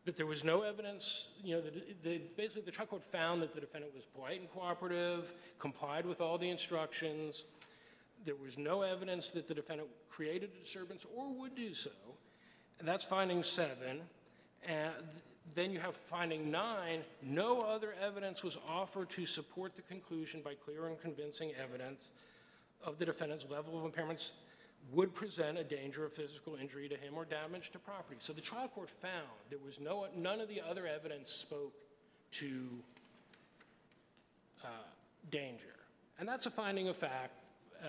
that there was no evidence, you know, that basically the trial court found that the defendant was polite and cooperative, complied with all the instructions. There was no evidence that the defendant created a disturbance or would do so. And that's finding seven. And then you have finding nine, no other evidence was offered to support the conclusion by clear and convincing evidence of the defendant's level of impairments would present a danger of physical injury to him or damage to property. So the trial court found there was no, none of the other evidence spoke to uh, danger. And that's a finding of fact uh,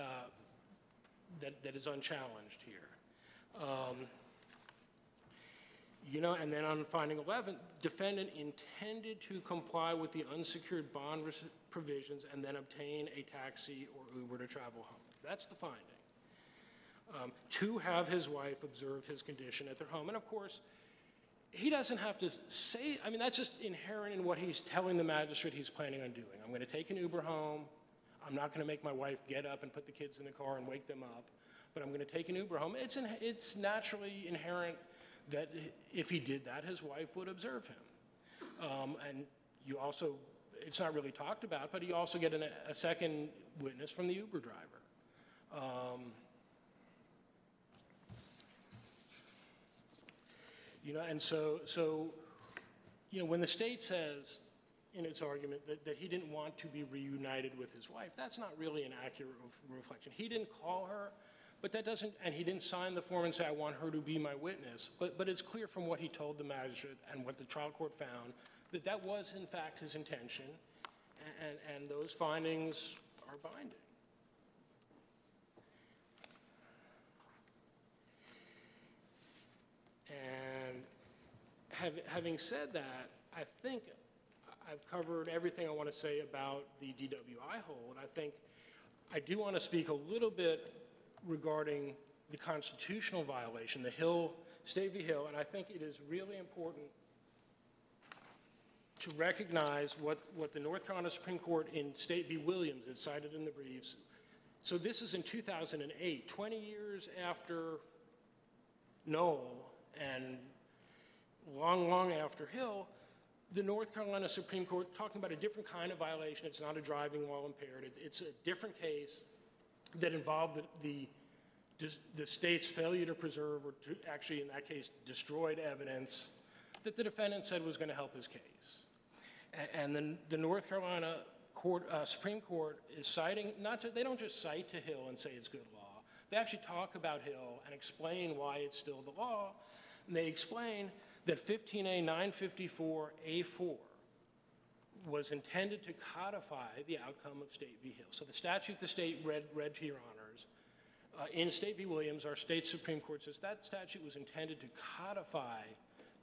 that, that is unchallenged here. Um, You know, and then on finding 11, defendant intended to comply with the unsecured bond provisions and then obtain a taxi or Uber to travel home. That's the finding. Um, To have his wife observe his condition at their home. And of course, he doesn't have to say, I mean, that's just inherent in what he's telling the magistrate he's planning on doing. I'm going to take an Uber home. I'm not going to make my wife get up and put the kids in the car and wake them up, but I'm going to take an Uber home. It's, in, it's naturally inherent that if he did that, his wife would observe him. Um, and you also, it's not really talked about, but you also get an, a second witness from the Uber driver. Um, You know, and so, so, you know, when the state says in its argument that, that he didn't want to be reunited with his wife, that's not really an accurate ref- reflection. He didn't call her, but that doesn't, and he didn't sign the form and say, I want her to be my witness. But, but it's clear from what he told the magistrate and what the trial court found that that was in fact his intention, a- and, and those findings are binding. And hav- having said that, I think I've covered everything I want to say about the DWI hold. I think I do want to speak a little bit regarding the constitutional violation, the Hill, State v. Hill, and I think it is really important to recognize what, what the North Carolina Supreme Court in State v. Williams, it's cited in the briefs. So this is in 2008, 20 years after Knoll and long, long after Hill, the North Carolina Supreme Court, talking about a different kind of violation, it's not a driving while impaired, it- it's a different case that involved the, the, the state's failure to preserve, or to, actually, in that case, destroyed evidence that the defendant said was going to help his case. A- And then the North Carolina Court, uh, Supreme Court is citing, not, ju- they don't just cite to Hill and say it's good law. They actually talk about Hill and explain why it's still the law. And they explain that 15A 954A4 was intended to codify the outcome of State v. Hill. So the statute the state read, read to your honors, uh, in State v. Williams, our state Supreme Court says that statute was intended to codify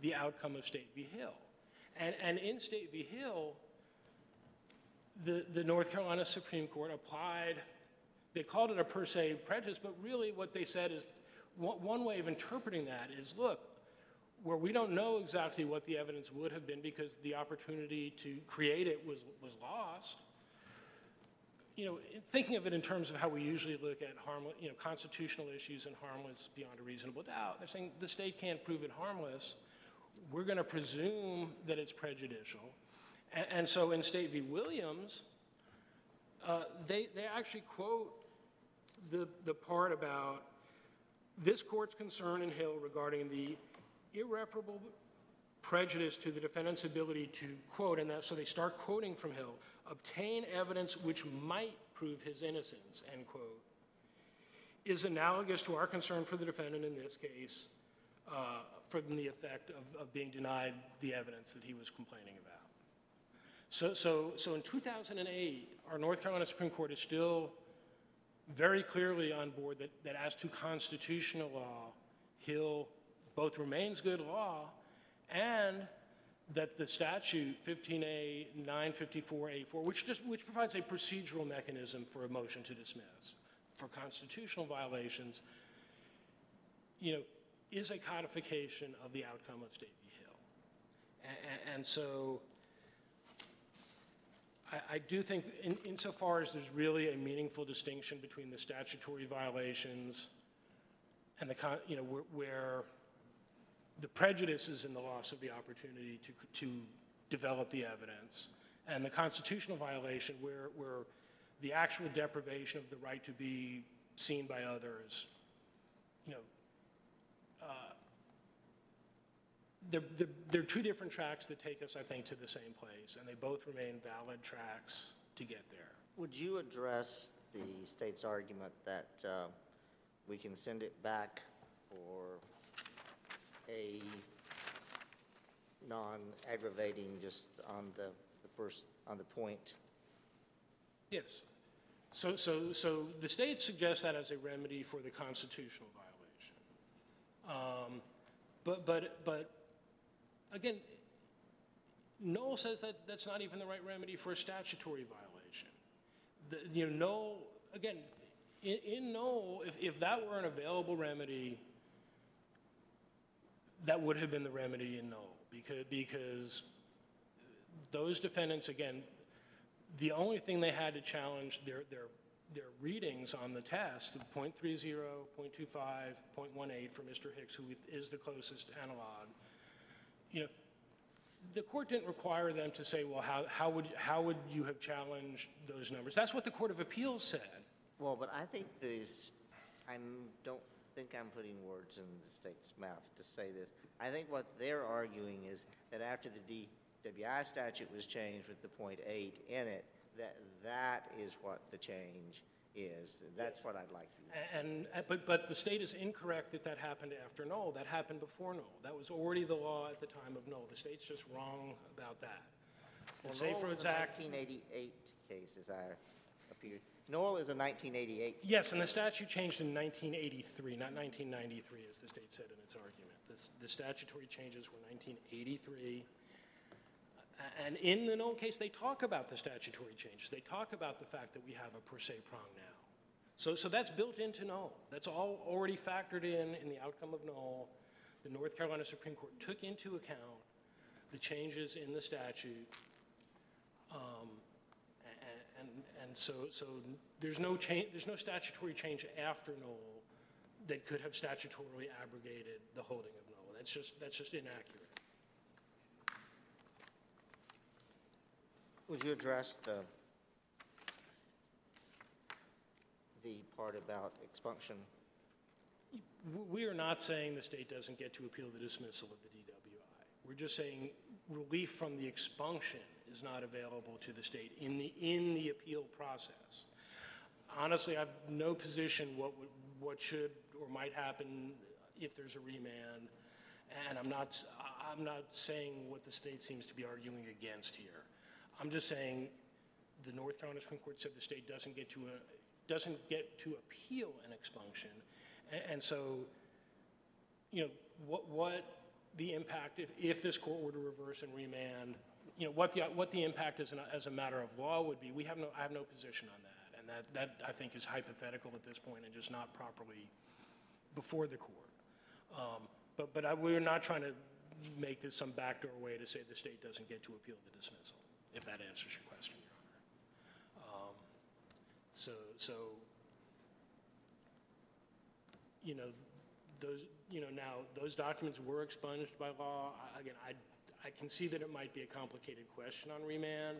the outcome of State v. Hill. And, and in State v. Hill, the, the North Carolina Supreme Court applied, they called it a per se prejudice, but really what they said is, one, one way of interpreting that is, look, where we don't know exactly what the evidence would have been because the opportunity to create it was, was lost, you know, thinking of it in terms of how we usually look at harmless, you know, constitutional issues and harmless beyond a reasonable doubt, they're saying the state can't prove it harmless. We're going to presume that it's prejudicial. And, and so in State v. Williams, uh, they, they actually quote the, the part about this court's concern in Hill regarding the irreparable prejudice to the defendant's ability to quote, and that, so they start quoting from Hill, obtain evidence which might prove his innocence, end quote, is analogous to our concern for the defendant in this case, uh, from the effect of, of being denied the evidence that he was complaining about. So, so, so in 2008, our North Carolina Supreme Court is still very clearly on board that, that as to constitutional law, Hill both remains good law and that the statute 15A 954A4, which just, which provides a procedural mechanism for a motion to dismiss for constitutional violations, you know, is a codification of the outcome of State v. Hill. A- a- And so I, I do think in, insofar as there's really a meaningful distinction between the statutory violations and the, you know, where, where the prejudice is in the loss of the opportunity to, to develop the evidence, and the constitutional violation where, where the actual deprivation of the right to be seen by others, you know, uh, they're, they're, they're two different tracks that take us, I think, to the same place, and they both remain valid tracks to get there. Would you address the state's argument that uh, we can send it back for a non-aggravating, just on the the first, on the point? Yes. So, so, so the state suggests that as a remedy for the constitutional violation. Um, But, but, but, again, Knoll says that that's not even the right remedy for a statutory violation. The, you know, Knoll, again, in, in Knoll, if, if that were an available remedy, that would have been the remedy in Knoll, because, because those defendants, again, the only thing they had to challenge their, their, their readings on the test, the .30, .25, .18 for Mr. Hicks, who is the closest analog, you know, the court didn't require them to say, well, how, how would, how would you have challenged those numbers? That's what the Court of Appeals said. Well, but I think this, I don't think I'm putting words in the state's mouth to say this. I think what they're arguing is that after the DWI statute was changed with the point eight in it, that that is what the change is. That's what I'd like you to. And, uh, but, but the state is incorrect that that happened after Knoll. That happened before Knoll. That was already the law at the time of Knoll. The state's just wrong about that. The Well, Safe Roads Act, 1988 case, as I appeared. Knoll is a 1988 yes, and the statute changed in 1983, not 1993, as the state said in its argument. The The statutory changes were 1983. And in the Knoll case, they talk about the statutory changes. They talk about the fact that we have a per se prong now. So, so that's built into Knoll. That's all already factored in, in the outcome of Knoll. The North Carolina Supreme Court took into account the changes in the statute. Um, so, so there's no change, there's no statutory change after Knoll that could have statutorily abrogated the holding of Knoll. That's just, that's just inaccurate. Would you address the, the part about expunction? We are not saying the state doesn't get to appeal the dismissal of the DWI. We're just saying relief from the expunction is not available to the state in the, in the appeal process. Honestly, I have no position what, what should or might happen if there's a remand, and I'm not, I'm not saying what the state seems to be arguing against here. I'm just saying the North Carolina Supreme Court said the state doesn't get to, a- doesn't get to appeal an expunction, a- and so you know, what, what the impact, if, if this court were to reverse and remand, you know, what the, what the impact as, as a matter of law would be, we have no, I have no position on that. And that, that, I think, is hypothetical at this point and just not properly before the court. Um, But, but I, we're not trying to make this some backdoor way to say the state doesn't get to appeal the dismissal, if that answers your question, Your Honor. Um, So, so you know, those, you know, now, those documents were expunged by law. I- Again, I, I can see that it might be a complicated question on remand.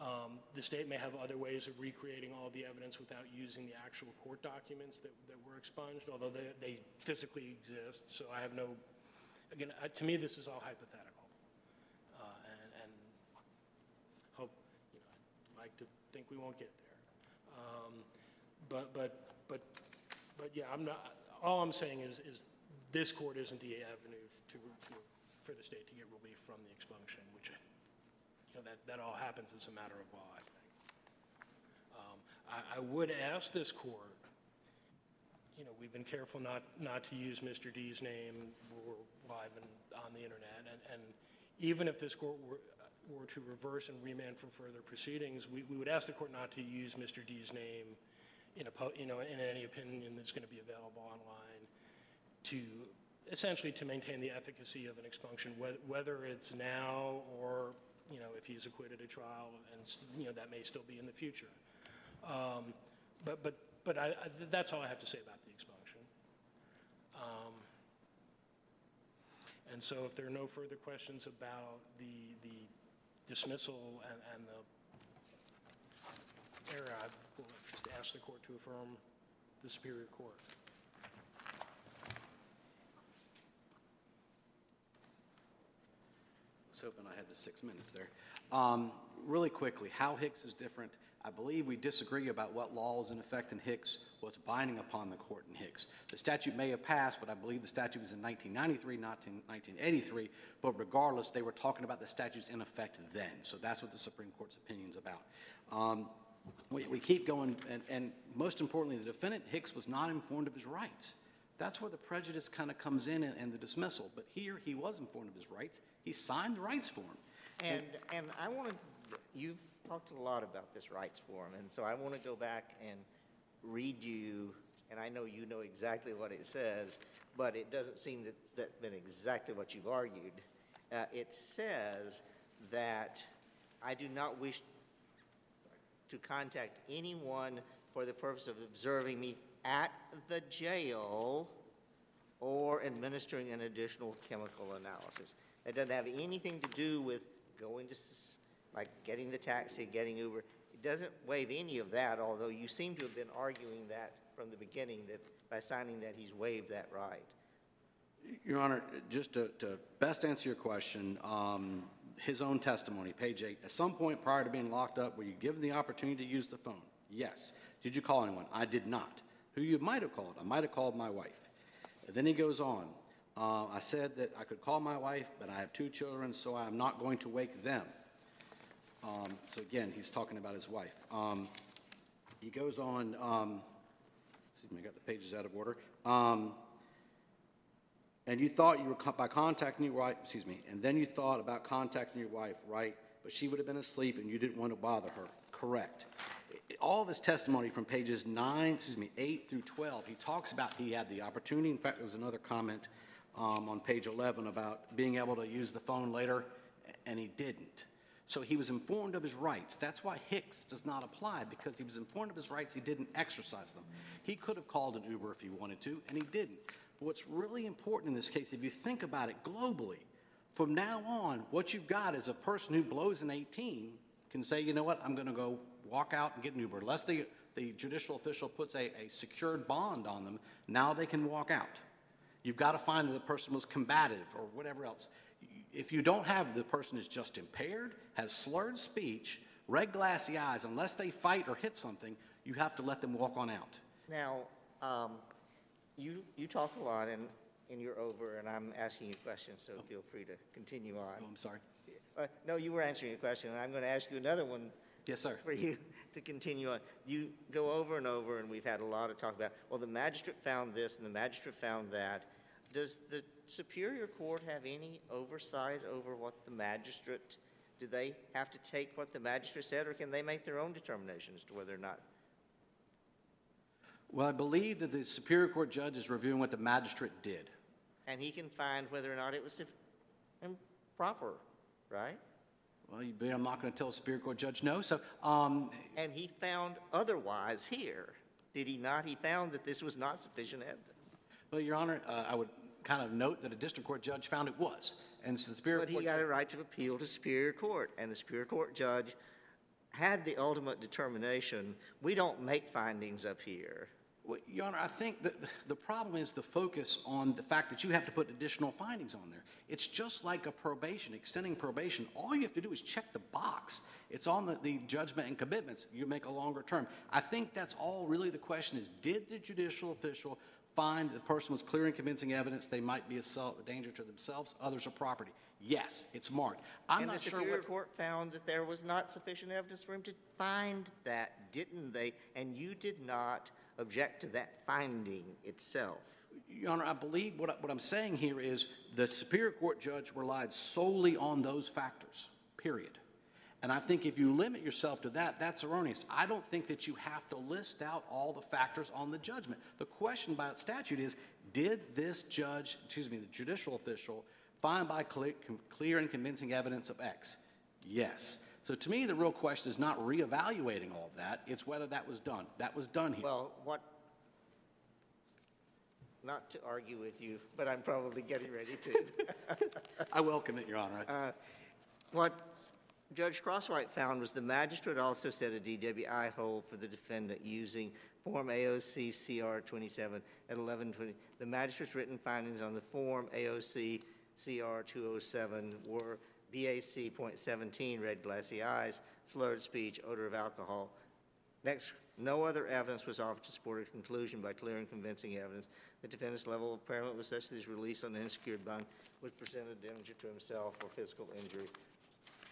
Um, The state may have other ways of recreating all the evidence without using the actual court documents that, that were expunged, although they, they physically exist, so I have no, again, I- to me, this is all hypothetical. Uh, And, and hope, you know, I'd like to think we won't get there. Um, But, but, but, but yeah, I'm not, all I'm saying is, is this court isn't the avenue to, to- for the state to get relief from the expunction, which, you know, that, that all happens as a matter of law, I think. Um, I, I would ask this court, you know, we've been careful not, not to use Mr. D's name live and on the internet, and, and even if this court were, were to reverse and remand for further proceedings, we, we would ask the court not to use Mr. D's name in a, you know, in any opinion that's going to be available online to, essentially to maintain the efficacy of an expunction, whether it's now or, you know, if he's acquitted at trial, and, you know, that may still be in the future. Um, But, but, but I, I- that's all I have to say about the expunction. Um, And so if there are no further questions about the, the dismissal and, and the error, I will just ask the court to affirm the Superior Court. Was hoping I had the six minutes there. Um, Really quickly, how Hicks is different. I believe we disagree about what law is in effect in Hicks, what's binding upon the court in Hicks. The statute may have passed, but I believe the statute was in 1993, not in 1983. But regardless, they were talking about the statutes in effect then. So that's what the Supreme Court's opinion is about. Um, We we keep going, and- and most importantly, the defendant Hicks was not informed of his rights. That's where the prejudice kind of comes in and the dismissal. But here, he was informed of his rights. He signed the rights form. And, and I want to, you've talked a lot about this rights form, and so I want to go back and read you, and I know you know exactly what it says, but it doesn't seem that, that's been exactly what you've argued. Uh, it says that I do not wish to contact anyone for the purpose of observing me at the jail or administering an additional chemical analysis. It doesn't have anything to do with going to, like, getting the taxi, getting Uber. It doesn't waive any of that, although you seem to have been arguing that from the beginning, that by signing that, he's waived that right. Your Honor, just to, to best answer your question, um, his own testimony, page eight, at some point prior to being locked up, were you given the opportunity to use the phone? Yes. Did you call anyone? I did not. Who you might have called? I might have called my wife. And then he goes on. Uh, I said that I could call my wife, but I have two children, so I'm not going to wake them. Um, so again, he's talking about his wife. Um, he goes on, um, excuse me, I got the pages out of order. Um, and you thought you were, co- by contacting your wife, excuse me, and then you thought about contacting your wife, right? But she would have been asleep and you didn't want to bother her. Correct. All of his testimony from pages nine, excuse me, eight through 12, he talks about he had the opportunity. In fact, there was another comment um, on page 11 about being able to use the phone later, and he didn't. So he was informed of his rights. That's why Hicks does not apply, because he was informed of his rights, he didn't exercise them. He could have called an Uber if he wanted to, and he didn't. But what's really important in this case, if you think about it globally, from now on, what you've got is a person who blows an 18 can say, you know what, I'm going to go walk out and get an Uber. Unless the, the judicial official puts a, a secured bond on them, now they can walk out. You've got to find that the person was combative or whatever else. If you don't have the person is just impaired, has slurred speech, red glassy eyes, unless they fight or hit something, you have to let them walk on out. Now, um, you, you talk a lot, and, and you're over, and I'm asking you questions, so feel free to continue on. Oh. I'm sorry. Uh, No, you were answering a question, and I'm going to ask you another one Yes, sir. for you to continue on. You go over and over, and we've had a lot of talk about, well, the magistrate found this, and the magistrate found that. Does the Superior Court have any oversight over what the magistrate, do they have to take what the magistrate said, or can they make their own determination as to whether or not? Well, I believe that the Superior Court judge is reviewing what the magistrate did. And he can find whether or not it was improper, right? Well, you, I'm not going to tell a Superior Court judge no, so, um, And he found otherwise here, did he not? He found that this was not sufficient evidence. well, Your Honor, uh, I would kind of note that a district court judge found it was. And so the Superior court But he Court. got judge- a right to appeal to Superior Court, and the Superior Court judge had the ultimate determination. We don't make findings up here. Well, Your Honor, I think that the- the problem is the focus on the fact that you have to put additional findings on there. It's just like a probation, extending probation. All you have to do is check the box. It's on the, the judgment and commitments. You make a longer term. I think that's all really the question is, did the judicial official find the person was clear and convincing evidence they might be a danger to themselves, others, or property? Yes, it's marked. I'm And the not sure what. Court found that there was not sufficient evidence for him to find that, didn't they? And you did not object to that finding itself. Your Honor, I believe what, I- what I'm saying here is the Superior Court judge relied solely on those factors, period. And I think if you limit yourself to that, that's erroneous. I don't think that you have to list out all the factors on the judgment. The question by statute is, did this judge, excuse me, the judicial official, find by clear, clear and convincing evidence of X? Yes. So to me, the real question is not reevaluating all of that, it's whether that was done. That was done here. Well, what, not to argue with you, but I'm probably getting ready to. I welcome it, Your Honor. I- What Judge Crosswhite found was the magistrate also set a DWI hold for the defendant using Form AOC CR 27 at 1120. The magistrate's written findings on the Form AOC CR 207 were BAC .17, red glassy eyes, slurred speech, odor of alcohol. Next, no other evidence was offered to support a conclusion by clear and convincing evidence. The defendant's level of impairment was such that his release on an unsecured bond would present a danger to himself or physical injury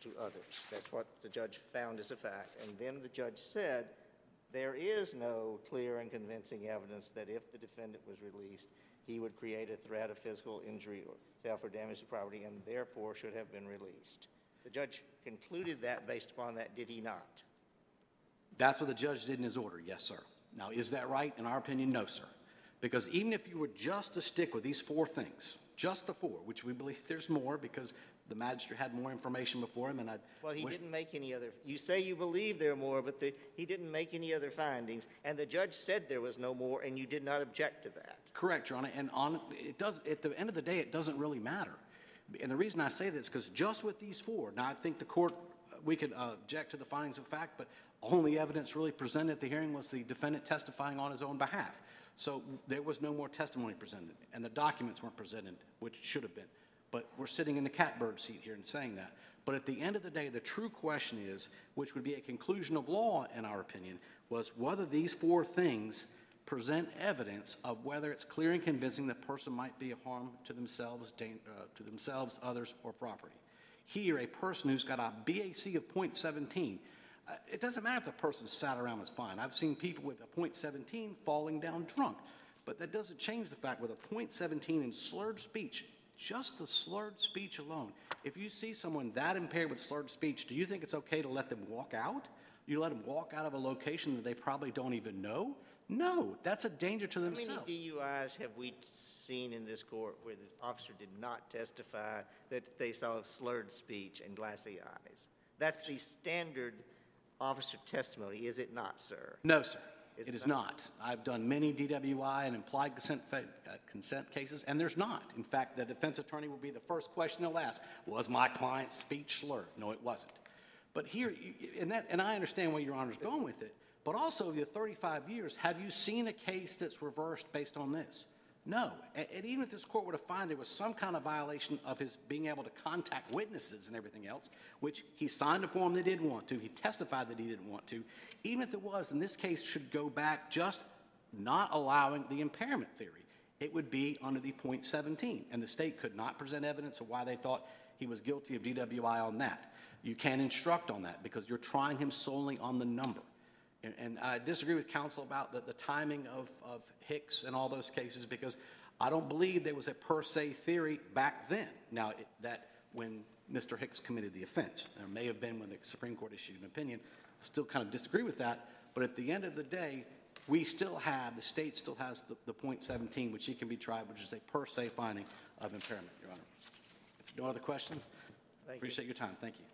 to others. That's what the judge found as a fact. And then the judge said, there is no clear and convincing evidence that if the defendant was released, he would create a threat of physical injury or self or damage to property and therefore should have been released. The judge concluded that based upon that, did he not? That's what the judge did in his order, yes, sir. Now, is that right? In our opinion, no, sir. Because even if you were just to stick with these four things, just the four, which we believe there's more because the magistrate had more information before him, and I Well, he didn't make any other, you say you believe there are more, but the, he didn't make any other findings, and the judge said there was no more, and you did not object to that. Correct, Your Honor, and on, it does, at the end of the day, it doesn't really matter. And the reason I say this, because just with these four, now I think the court, uh, we could uh, object to the findings of fact, but only evidence really presented at the hearing was the defendant testifying on his own behalf. So there was no more testimony presented, and the documents weren't presented, which should have been. But we're sitting in the catbird seat here and saying that. But at the end of the day, the true question is, which would be a conclusion of law, in our opinion, was whether these four things present evidence of whether it's clear and convincing the person might be a harm to themselves, uh, to themselves, others, or property. Here, a person who's got a BAC of .17, uh, it doesn't matter if the person sat around was fine. I've seen people with a .17 falling down drunk, but that doesn't change the fact with a .17 in slurred speech, just the slurred speech alone. If you see someone that impaired with slurred speech, do you think it's okay to let them walk out? You let them walk out of a location that they probably don't even know? No, that's a danger to themselves. How many DUIs have we seen in this court where the officer did not testify that they saw slurred speech and glassy eyes? That's the standard officer testimony, is it not, sir? No, sir, It's it is not? I've done many DWI and implied consent, fa- uh, consent cases, and there's not. In fact, the defense attorney will be the first question they'll ask, was my client's speech slurred? No, it wasn't. But here, you- and that, and I understand where Your Honor's going with it, but also the 35 years, have you seen a case that's reversed based on this? No. And, and even if this court were to find there was some kind of violation of his being able to contact witnesses and everything else, which he signed a form that he didn't want to, he testified that he didn't want to, even if it was, then this case should go back just not allowing the impairment theory. It would be under the point 17, and the state could not present evidence of why they thought he was guilty of DWI on that. You can't instruct on that because you're trying him solely on the number. And- And I disagree with counsel about the, the timing of, of Hicks and all those cases because I don't believe there was a per se theory back then. Now, it- that, when Mr. Hicks committed the offense, there may have been when the Supreme Court issued an opinion. I still kind of disagree with that, but at the end of the day, we still have, the state still has the, the point 17, which he can be tried, which is a per se finding of impairment, Your Honor. If no other questions, Thank you. appreciate your time. Thank you.